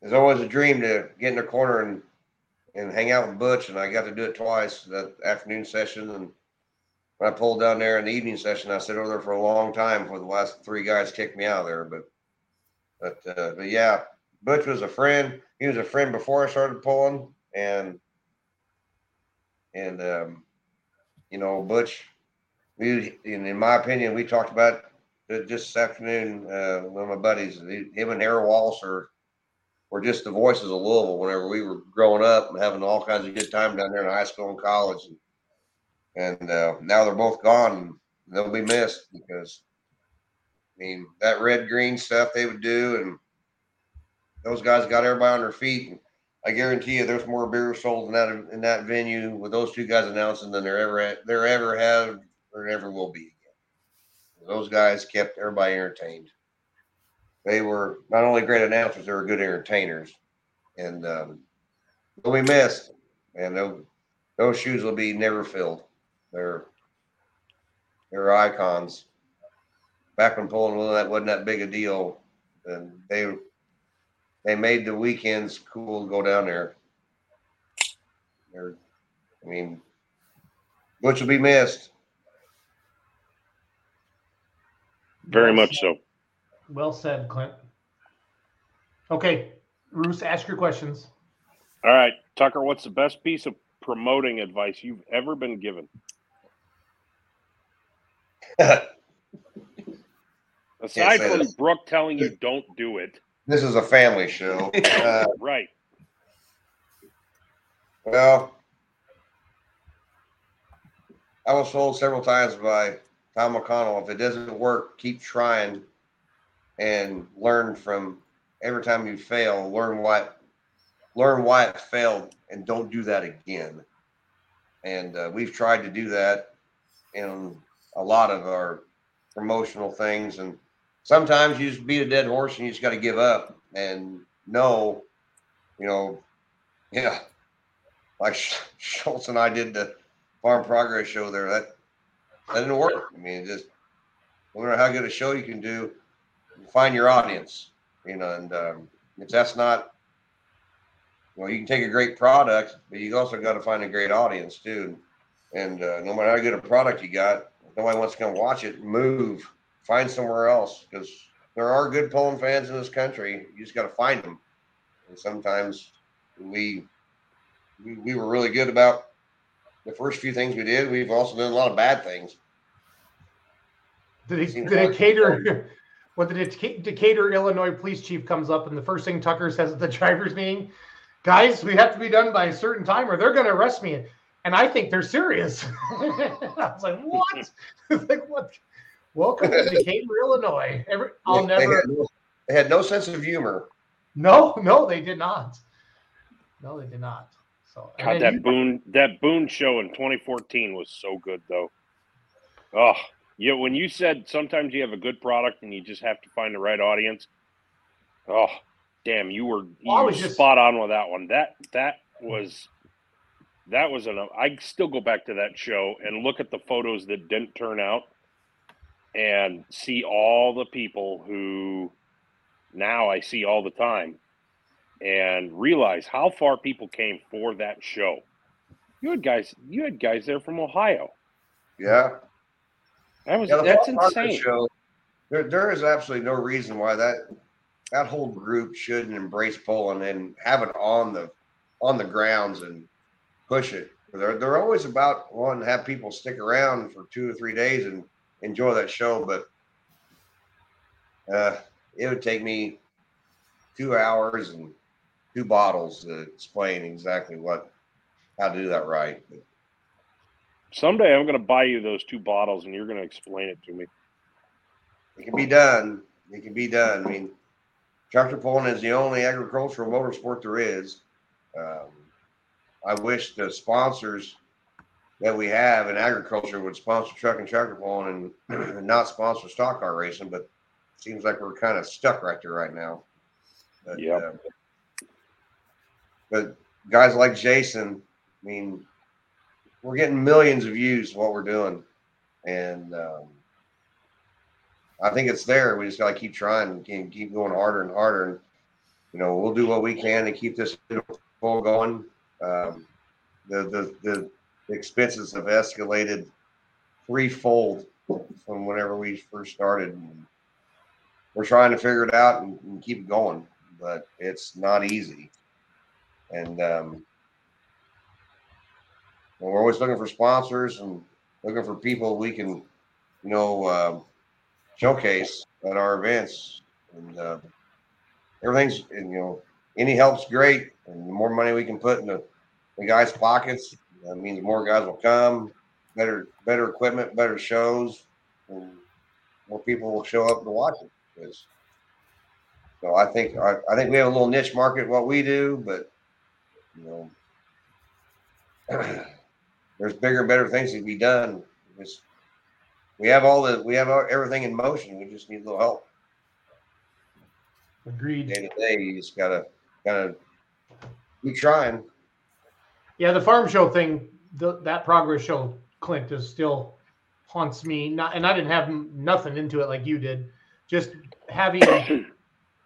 it's always a dream to get in the corner and and hang out with Butch, and I got to do it twice that afternoon session and when I pulled down there in the evening session, I sat over there for a long time before the last three guys kicked me out of there. But, but, uh, but yeah, Butch was a friend. He was a friend before I started pulling, and and um, you know, Butch. We, in, my opinion, we talked about just this afternoon. Uh, one of my buddies, him and Harold Wallace are were just the voices of Louisville whenever we were growing up and having all kinds of good time down there in high school and college. And, and uh, now they're both gone and they'll be missed because I mean that red green stuff they would do and those guys got everybody on their feet and I guarantee you there's more beer sold in that in that venue with those two guys announcing than there ever there ever have or ever will be again. Those guys kept everybody entertained. They were not only great announcers, they were good entertainers, and um, they'll be missed. And those those shoes will be never filled. They're they're icons. Back when pulling wheel that wasn't that big a deal, and they they made the weekends cool to go down there. They're, I mean, Butch will be missed. Very much so. Well said, Clint. Okay, Bruce, ask your questions. All right, Tucker, what's the best piece of promoting advice you've ever been given? [LAUGHS] Aside from that. Brooke telling you don't do it, This is a family show. [LAUGHS] Uh, right? well, I was told several times by Tom McConnell if it doesn't work, keep trying and learn from every time you fail, learn what learn why it failed and don't do that again. And uh, we've tried to do that in a lot of our promotional things. And sometimes you just beat a dead horse and you just got to give up and know, you know, yeah, like Schultz and I did the Farm Progress show there. That that didn't work. I mean, just no matter how good a show you can do, find your audience, you know, and um, if that's not well, you can take a great product, but you also got to find a great audience too. And uh, no matter how good a product you got, if nobody wants to come watch it. Move, find somewhere else because there are good pulling fans in this country. You just got to find them. And sometimes we, we we were really good about the first few things we did. We've also done a lot of bad things. The, the Seems Decatur, when the Decatur, Illinois police chief comes up, and the first thing Tucker says at the [LAUGHS] driver's meeting, guys, we have to be done by a certain time or they're going to arrest me. And I think they're serious. [LAUGHS] I was like, what? [LAUGHS] like, what? Welcome to Decatur, Illinois. Every, I'll They- they never. had no- they had no sense of humor. No, no, they did not. No, they did not. So God, that you- Boone that Boone show in 2014 was so good though. Oh, yeah. When you said sometimes you have a good product and you just have to find the right audience. Oh, damn! You were you Well, I were was just- spot on with that one. That that was that was an. I still go back to that show and look at the photos that didn't turn out, and see all the people who now I see all the time and realize how far people came for that show. You had guys, you had guys there from Ohio. Yeah. That was Yeah, that's insane. Show, there, there is absolutely no reason why that that whole group shouldn't embrace Poland and have it on the on the grounds and push it. They're they're always about wanting to have people stick around for two or three days and enjoy that show, but uh, it would take me two hours and two bottles to explain exactly what how to do that right. But Someday I'm going to buy you those two bottles and you're going to explain it to me. It can be done. It can be done. I mean, tractor pulling is the only agricultural motorsport there is. Um, I wish the sponsors that we have in agriculture would sponsor truck and tractor pulling and, [CLEARS THROAT] and not sponsor stock car racing, but it seems like we're kind of stuck right there right now. Yep. uh, but guys like Jason, I mean, we're getting millions of views what we're doing. And um, I think it's there. We just got to keep trying and keep- going harder and harder. And, you know, we'll do what we can to keep this going. Um, the, the, the expenses have escalated threefold from whenever we first started. We're trying to figure it out and, and keep going, but it's not easy. And, um, and we're always looking for sponsors and looking for people we can, you know, um showcase at our events. And uh, everything's, and, you know, any help's great. And the more money we can put in the, the guys' pockets, that means more guys will come. Better, better equipment, better shows, and more people will show up to watch it. 'Cause- so I think I, I think we have a little niche market what we do, but you know, [CLEARS THROAT] there's bigger and better things to be done. Just we have all the we have our, everything in motion. We just need a little help Agreed. day to day. You just gotta gotta keep trying. Yeah, the farm show thing, the, that progress show, Clint, is still haunts me. Not, and I didn't have nothing into it like you did. Just having a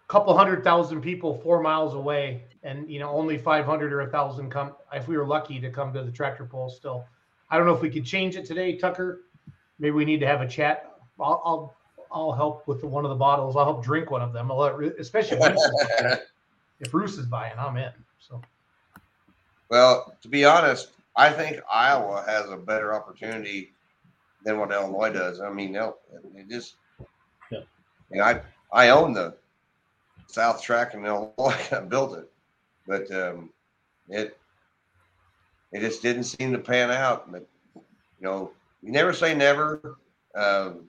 couple hundred thousand people four miles away, and you know only 500 or a thousand come. If we were lucky to come to the tractor pull, still, I don't know if we could change it today, Tucker. Maybe we need to have a chat. I'll I'll, I'll help with the, one of the bottles. I'll help drink one of them. I'll let, especially [LAUGHS] if Bruce is- if Bruce is buying, I'm in. So Well, to be honest, I think Iowa has a better opportunity than what Illinois does. I mean, they'll- it just, Yeah. and I I own the South Track in Illinois. I [LAUGHS] built it, but um, it it just didn't seem to pan out. But you know, you never say never. Um,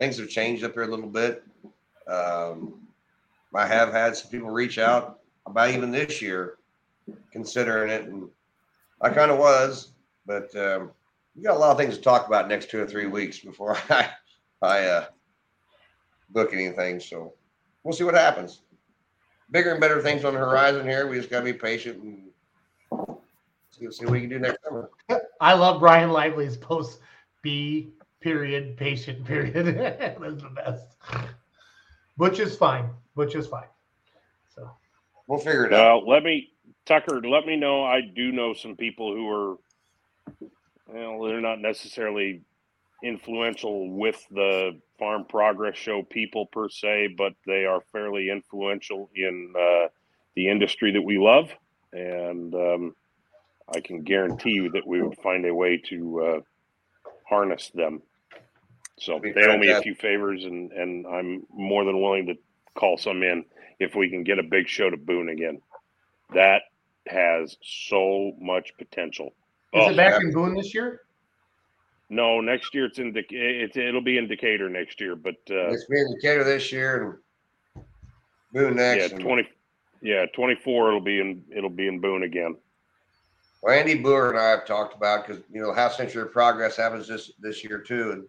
things have changed up here a little bit. Um, I have had some people reach out about even this year considering it, and I kind of was, but um, we got a lot of things to talk about next two or three weeks before [LAUGHS] I I uh, book anything. So we'll see what happens. Bigger and better things on the horizon here. We just gotta be patient and see, see what we can do next summer. I love Brian Lively's post. Be period patient period. [LAUGHS] That's the best. Butch is fine. Butch is fine. So We'll figure it out. Well, let me, Tucker, let me know. I do know some people who are, well, they're not necessarily influential with the Farm Progress Show people per se, but they are fairly influential in uh, the industry that we love. And um, I can guarantee you that we would find a way to uh, harness them. So they owe me a few favors, and, and I'm more than willing to call some in if we can get a big show to Boone again. That has so much potential. is Oh, it back in Boone this year? No, next year it's in it's it'll be in Decatur next year, but uh, It's being Decatur this year and Boone yeah, next. and- twenty yeah twenty four it'll be in it'll be in Boone again. Well, Andy Boer and I have talked about because you know half century of progress happens this this year too, and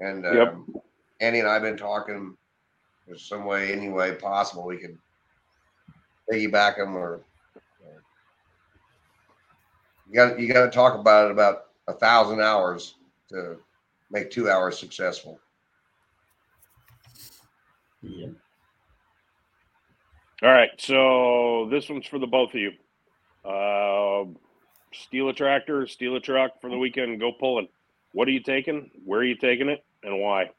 and Yep. um, Andy and I have been talking. There's some way, any way possible, we could piggyback them, or or- you got you got to talk about it about a thousand hours to make two hours successful. Yeah. All right, so this one's for the both of you. Uh, steal a tractor, steal a truck for the weekend, go pulling. What are you taking? Where are you taking it, and why?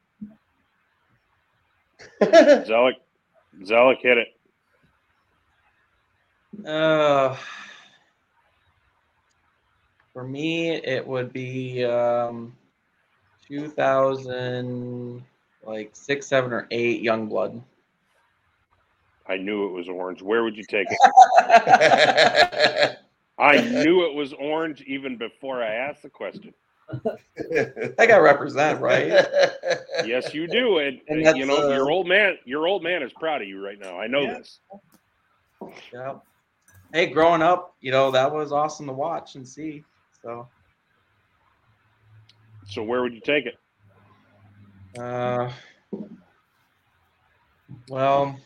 [LAUGHS] Zolik, Zolik, hit it. Uh, for me, it would be um, 2000, like six, seven, or eight young blood. I knew it was orange. Where would you take it? [LAUGHS] [LAUGHS] I knew it was orange even before I asked the question. I got to represent, right? [LAUGHS] Yes, you do, and, And uh, you know uh, your old man. Your old man is proud of you right now. I know Yeah. this. Yeah. Hey, growing up, you know that was awesome to watch and see. So, So where would you take it? uh, well,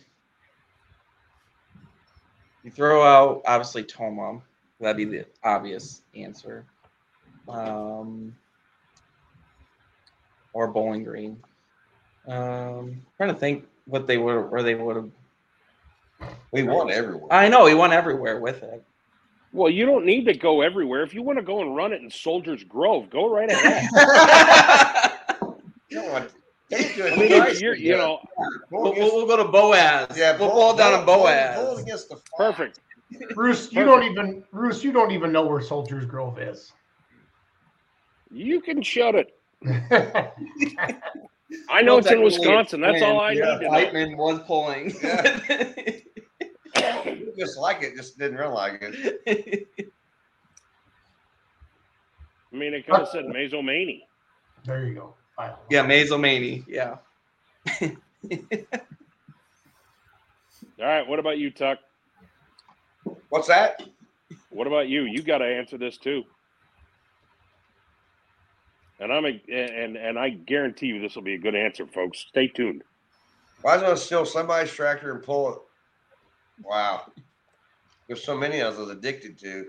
you throw out obviously Tomah. That'd be the obvious answer. Um, or Bowling Green. Um, trying to think what they would where they would have. we won everywhere. I know he went everywhere with it. Well, you don't need to go everywhere. If you want to go and run it in Soldiers Grove, go right ahead. [LAUGHS] You know what? Take it to a I mean, nice- you're, you know, Pull We'll, against- we'll, we'll go to Boaz. yeah, we'll pull- pull down on pull- pull- Boaz. pull against the flag. perfect. Bruce, you don't even Bruce, you don't even know where Soldiers Grove is. You can shut it. [LAUGHS] I know it's in Wisconsin. That's all I Yeah, need to know. Lightman was pulling. [LAUGHS] You Just like it, just didn't realize it. [LAUGHS] I mean, it kind of said Mazomanie. there you go. Yeah, Mazomanie. Yeah. [LAUGHS] All right. What about you, Tuck? What's that? What about you? You got to answer this too. And I'm a, and and I guarantee you this will be a good answer, folks. Stay tuned. Why is I steal somebody's tractor and pull it? Wow. There's so many I was addicted to.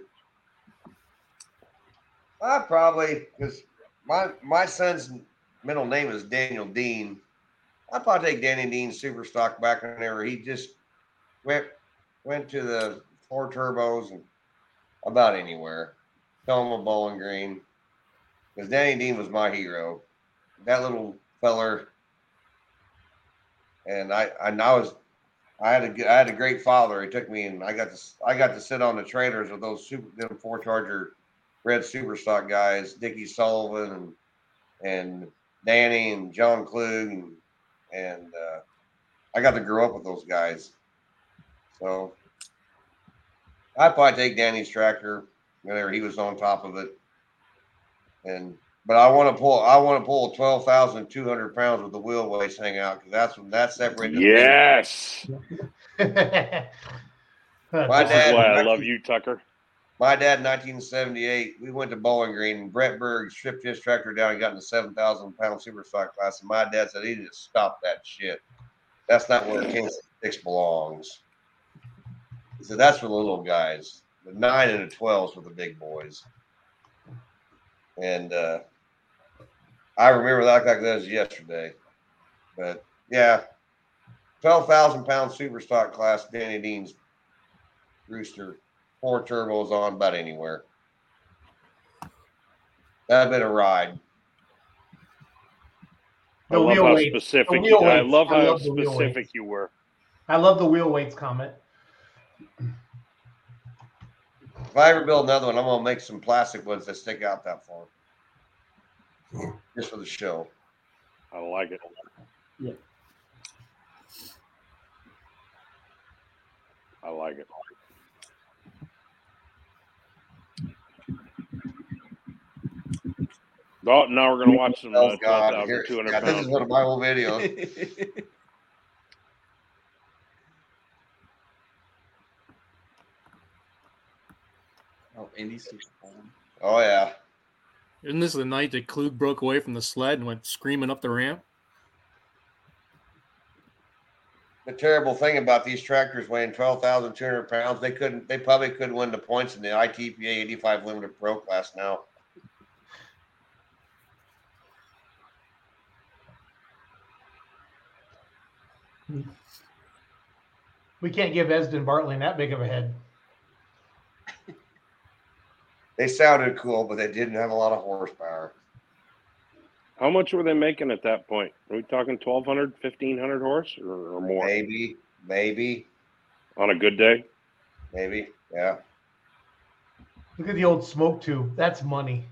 I probably because my my son's middle name is Daniel Dean, I'd probably take Danny Dean super stock back there. He just went went to the four turbos and about anywhere. Tell him a Bowling Green. Because Danny Dean was my hero. That little feller. And I, I, I was I had a I had a great father. He took me and I got to I got to sit on the trailers with those super them four charger red super stock guys, Dickie Sullivan and and Danny and John Klug and and uh, I got to grow up with those guys. So I'd probably take Danny's tractor whenever he was on top of it. And but I want to pull I want to pull twelve thousand two hundred pounds with the wheelbase hang out because that's when that's separated. Yes. [LAUGHS] My This is dad, why I love you, Tucker. My dad, in 1978, we went to Bowling Green, and Brett Berg stripped his tractor down and got in the 7,000 pound super stock class. And my dad said he need to stop that shit. That's not where Kansas Six belongs. He said that's for the little guys. The nine and the 12s for the big boys. And uh, I remember that like that was yesterday. But yeah, 12,000 pound super stock class, Danny Dean's rooster four turbos on about anywhere. That'd been a ride. I The love wheel how weights. specific. The You, wheel I weights. love I how love specific you were. I love the wheel weights comment. If I ever build another one, I'm gonna make some plastic ones that stick out that far. [LAUGHS] Just for the show. I like it. Yeah. I like it. Oh, now we're gonna watch some uh, Oh God, here, 12,200 God, this is one of my old videos. [LAUGHS] oh, Indy Super Bowl. Oh yeah. Isn't this the night that Klug broke away from the sled and went screaming up the ramp? The terrible thing about these tractors weighing twelve thousand two hundred pounds, they couldn't. They probably couldn't win the points in the ITPA eighty five limited pro class now. Hmm. We can't give Esden Bartling that big of a head. They sounded cool, but they didn't have a lot of horsepower. How much were they making at that point? Are we talking 1,200, 1,500 horse or, or more Maybe, maybe, on a good day? maybe. Yeah. Look at the old smoke tube. That's money.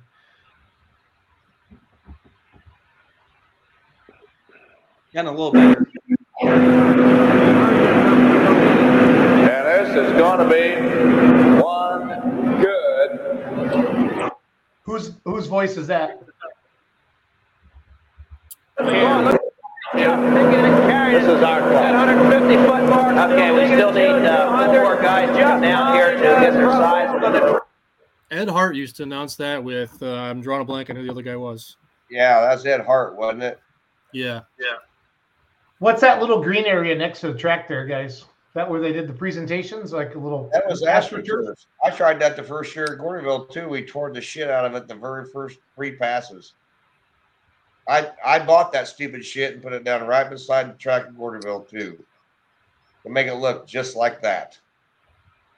Getting a little better. And this is going to be one good. Whose whose voice is that? This is our clock. 150 foot mark. Okay, we still need uh, four more guys to come down here to get their size. Ed Hart used to announce that with uh, I'm drawing a blank on who the other guy was. Yeah, that's Ed Hart, wasn't it? Yeah. Yeah. What's that little green area next to the track there, guys? That where they did the presentations, like a little. That was astroturf? I tried that the first year at Gordyville too. We tore the shit out of it the very first three passes. I I bought that stupid shit and put it down right beside the track at Gordyville too, to make it look just like that.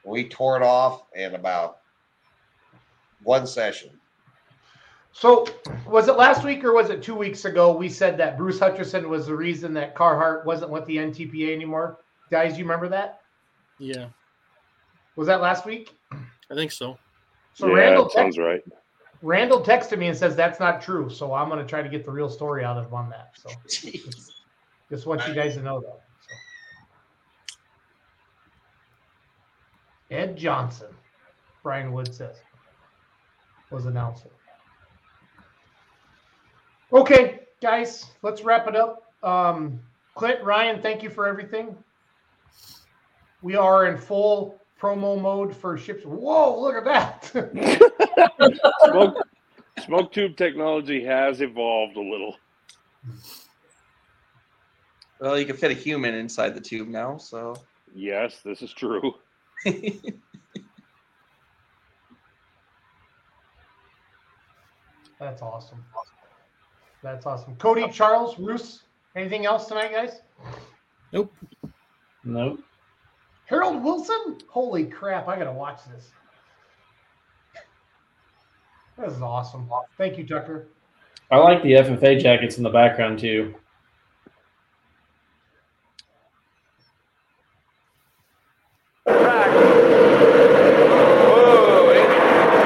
We tore it off in about one session. So, was it last week or was it two weeks ago? We said that Bruce Hutcherson was the reason that Carhart wasn't with the NTPA anymore. Guys, you remember that? Yeah. Was that last week? I think so. So yeah, Randall that sounds right. Randall texted me and says that's not true. So I'm going to try to get the real story out of him on that. So [LAUGHS] just want you guys to know that. So. Ed Johnson, Brian Wood says, was announcing. Okay, guys, let's wrap it up. Um, Clint, Ryan, thank you for everything. We are in full promo mode for ships. Whoa, look at that. Smoke, smoke tube technology has evolved a little. Well, you can fit a human inside the tube now, so. Yes, this is true. [LAUGHS] That's awesome. That's awesome. Cody, Charles, Roos, Anything else tonight, guys? Nope. Nope. Harold Wilson? Holy crap! I gotta watch this. This is awesome. Thank you, Tucker. I like the FFA jackets in the background too.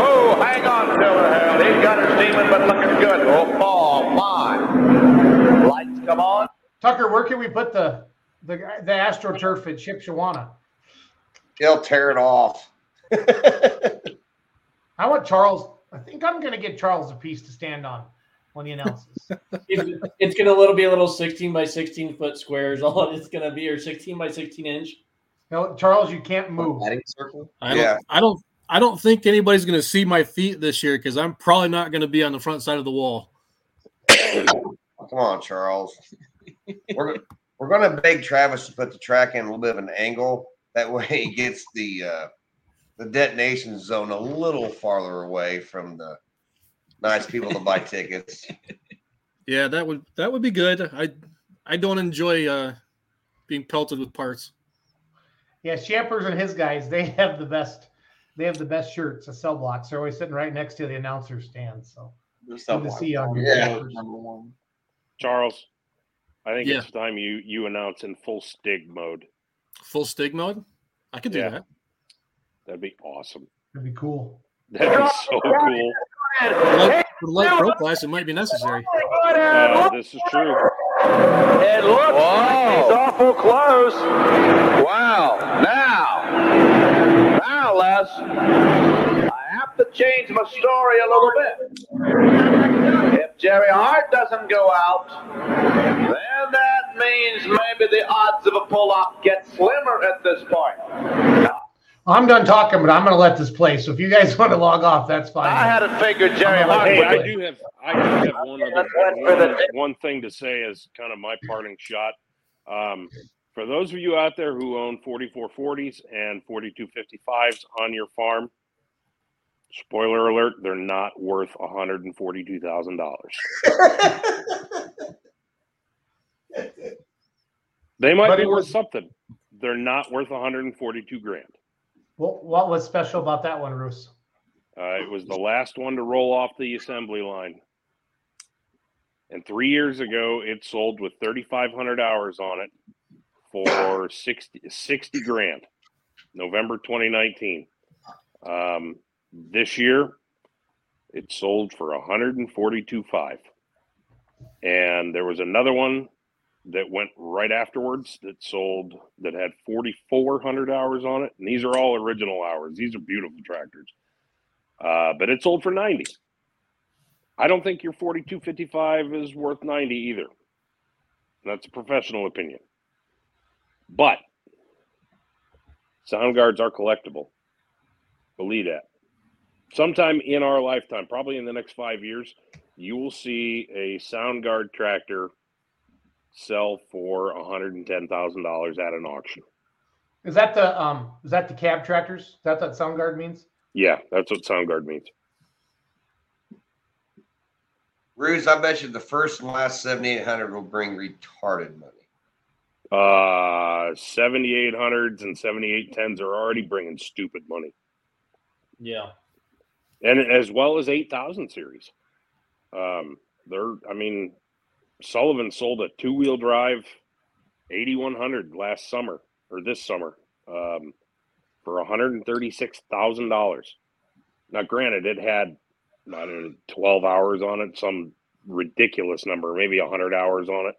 Oh, hang on, Silver Harold. He's got her steaming, but looking good. Oh, oh, my. Lights come on. Tucker, where can we put the the the AstroTurf at Shipshewana? He'll tear it off. [LAUGHS] I want Charles. I think I'm going to get Charles a piece to stand on when he announces. [LAUGHS] It's, it's gonna little be a little 16 by 16 foot squares. All it's gonna be, or 16 by 16 inch. no, Charles, you can't move. Batting circle. I don't, Yeah. I don't. I don't think anybody's going to see my feet this year because I'm probably not going to be on the front side of the wall. Come on, Charles. We're we're going to beg Travis to put the track in a little bit of an angle. That way, he gets the uh, the detonation zone a little farther away from the nice people to buy tickets. [LAUGHS] Yeah, that would that would be good. I I don't enjoy uh, being pelted with parts. Yeah, Shampers and his guys, they have the best. They have the best shirts, the cell blocks. They're always sitting right next to the announcer stand. So There's good to see you on your Yeah. Shampers. Number one. Charles, I think Yeah. it's time you you announce in full stig mode. Full stig mode. I could do Yeah. that. That'd be awesome. That'd be cool. That'd be so cool. For light, for light pro class, it might be necessary. Uh, this is true. It looks like he's awful close. Wow. Now, now, Les, I have to change my story a little bit. If Jerry Hart doesn't go out, then that means maybe the odds of a pull-off get slimmer at this point. I'm done talking, but I'm going to let this play. So if you guys [LAUGHS] want to log off, that's fine. I had it figured Jerry I'm gonna Hart let Hey, I do have I do have one other one, one thing to say as kind of my parting shot. Um, for those of you out there who own 4440s and 4255s on your farm, spoiler alert, they're not worth $142,000. [LAUGHS] They might But be worth was- something. They're not worth 142 grand. What, what was special about that one, Roos? Uh, it was the last one to roll off the assembly line. And three years ago, it sold with 3,500 hours on it for 60, 60 grand, November 2019. Um, this year, it sold for 142.5. And there was another one that went right afterwards that sold that had 4,400 hours on it. And these are all original hours. These are beautiful tractors. Uh, but it sold for 90. I don't think your 4255 is worth 90 either. That's a professional opinion. But sound guards are collectible. Believe that. Sometime in our lifetime, probably in the next five years, you will see a sound guard tractor sell for $110,000 at an auction. Is that the um? Is that the cab tractors? Is that what Soundguard means? Yeah, that's what Soundguard means. Roos, I bet you the first and last 7,800 will bring retarded money. Uh, 7800s and 7810s are already bringing stupid money. Yeah. and as well as 8000 series um they're i mean sullivan sold a two-wheel drive 8100 last summer or this summer um for $136000 now granted it had know 12 hours on it some ridiculous number maybe 100 hours on it.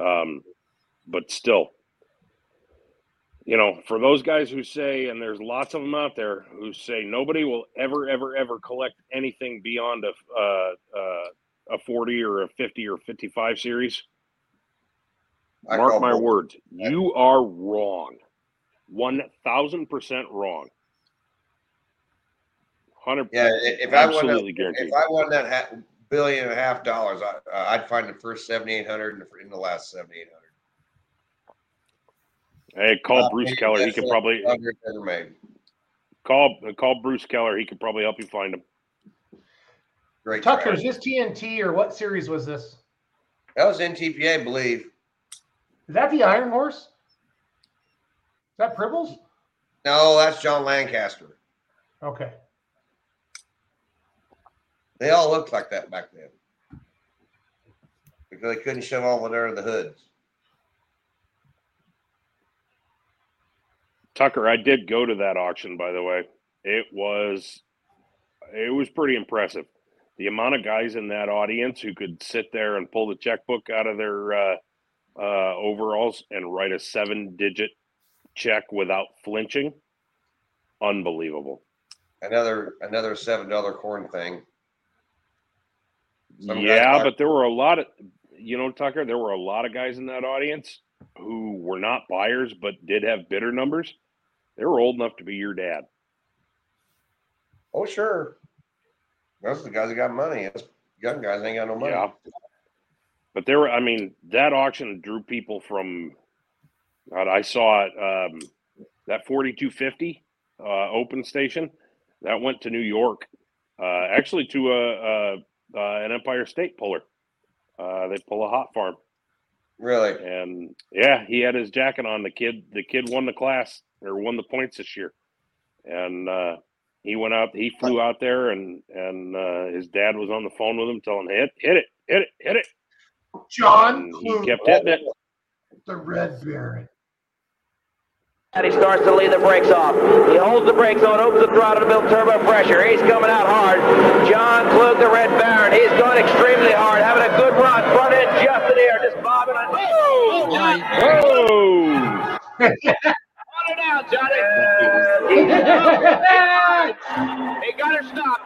Um but still you know, for those guys who say, and there's lots of them out there who say nobody will ever, ever, ever collect anything beyond a uh, uh, a 40 or a 50 or 55 series. I Mark my words, you are wrong, one thousand percent wrong. Hundred, Yeah, if I won, that, guaranteed. if I won that ha- billion and a half dollars, I, uh, I'd find the first 7,800 in the, in the last 7,800. Hey, call Uh, Bruce Keller. He could probably call call Bruce Keller. He could probably help you find him. Great. Tucker, track. is this TNT or what series was this? That was NTPA, I believe. Is that the Iron Horse? Is that Pribbles? No, that's John Lancaster. Okay. They all looked like that back then. Because they couldn't shove all of it under the hoods. Tucker, I did go to that auction, by the way. It was it was pretty impressive. The amount of guys in that audience who could sit there and pull the checkbook out of their uh, uh, overalls and write a seven-digit check without flinching, unbelievable. Another another seven dollar corn thing. Some yeah, but there were a lot of you know, Tucker, there were a lot of guys in that audience who were not buyers but did have bidder numbers. They were old enough to be your dad. Oh sure. Those are the guys that got money. Us young guys ain't got no money. Yeah. But there were, I mean, that auction drew people from, God, I saw it, um, that 4250 uh, open station that went to New York, uh, actually to a, a, uh, an Empire State puller. Uh, they pull a hot farm. Really? And yeah, he had his jacket on. The kid, the kid won the class or won the points this year. And, uh, he went out, he flew out there and, and, uh, his dad was on the phone with him telling him, hit, hit it, hit it, hit it. John And he kept hitting it. the Red Baron. And he starts to lead the brakes off. He holds the brakes on, opens the throttle to build turbo pressure. He's coming out hard. John Klug, the Red Baron. He's going extremely hard, having a good run. Front end just in the air, just bobbing. On. Oh! Whoa! Hold [LAUGHS] it down, Johnny. he got her stopped.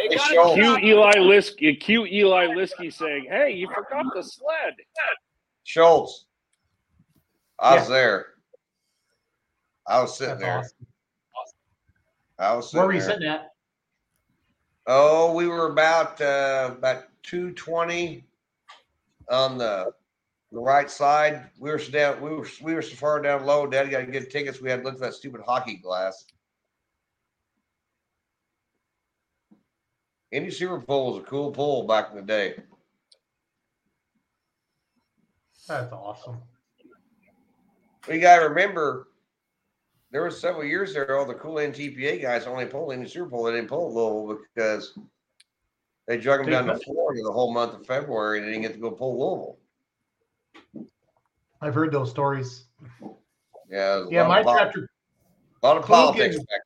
He Hey, got her Schultz. Cute stopped. Eli Liskey, cute Eli Liskey saying, "Hey, you forgot the sled." Schultz. I was Yeah. there. I was sitting That's there. awesome. I was sitting Where were you there. sitting at? Oh, we were about uh, about two twenty on the the right side. We were so down. We were we were so far down low. Daddy got to get tickets. We had to look at that stupid hockey glass. Indy Super Bowl was a cool pull back in the day. That's awesome. We got to remember there was several years there. All the cool NTPA guys only pulled Indy Super Bowl. They didn't pull Louisville because they drug them down to Florida the whole month of February. and They didn't get to go pull Louisville. I've heard those stories. Yeah, Yeah, my of pol- tractor. A lot of Klug politics and- back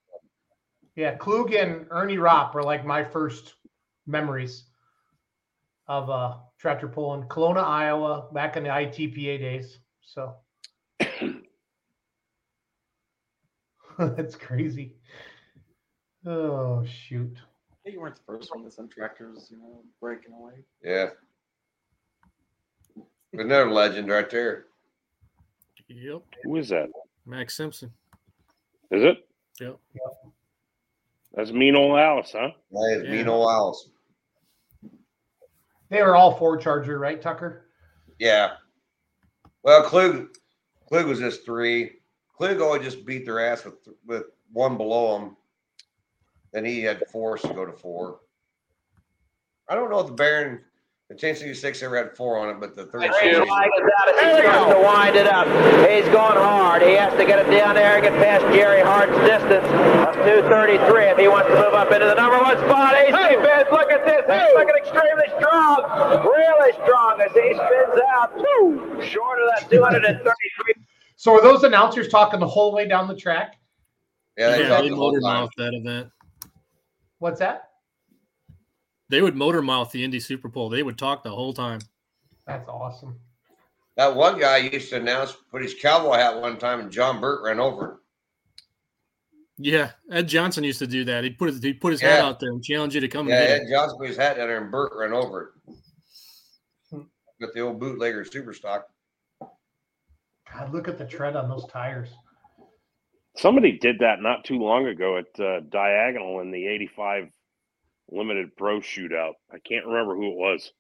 Yeah, Klug and Ernie Ropp were like my first memories of uh tractor pulling Kalona, Iowa, back in the ITPA days. So [COUGHS] that's crazy. Oh shoot. Hey, you weren't the first one to send tractors, you know, breaking away. Yeah. Another legend right there. Yep. Who is that? Max Simpson. Is it? Yep. yep. That's mean old Allis, huh? That is Yeah. mean old Allis. They were all four charger, right, Tucker? Yeah. Well, Klug, Klug was just three. Klug always just beat their ass with with one below him. Then he had force to go to four. I don't know if the Baron, the 1066 ever had four on it, but the His 36. flag is out as he starts to wind it up. He's going hard. He has to get it down there and get past Jerry Hart's distance of 233 if he wants to move up into the number one spot. He's defense. Look at this. He's looking extremely strong. Really strong as he spins out. Woo! Short of that 233. So were those announcers talking the whole way down the track? Yeah, they Yeah, talked they the whole time. that event. What's that? They would motor mouth the Indy Super Bowl. They would talk the whole time. That's awesome. That one guy used to announce, put his cowboy hat one time, and John Burt ran over him. Yeah, Ed Johnson used to do that. He'd put his, he'd put his head Yeah. out there and challenge you to come Yeah, and get Ed it. Johnson put his hat down there, and Burt ran over it. With the old bootlegger super stock. God, look at the tread on those tires. Somebody did that not too long ago at uh, Diagonal in the 85 limited pro shootout. I can't remember who it was.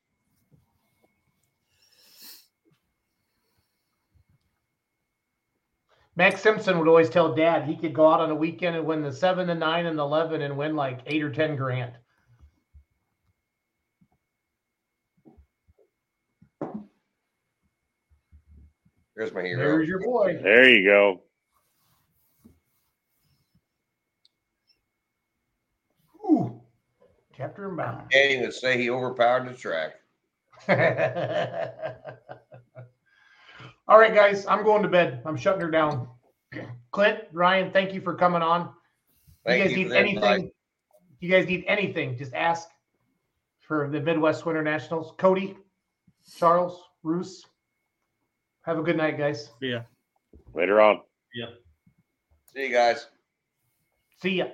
Max Simpson would always tell dad he could go out on a weekend and win the seven, the nine, and the 11 and win like eight or 10 grand. There's my hero. There's your boy. There you go. Chapter and bound. Can't even say he overpowered the track. [LAUGHS] All right, guys, I'm going to bed. I'm shutting her down. Clint, Ryan, thank you for coming on. Thank you guys you need for anything? invite. You guys need anything? Just ask for the Midwest Winter Nationals. Cody, Charles, Roos. Have a good night, guys. Yeah. Later on. Yeah. See you guys. See ya.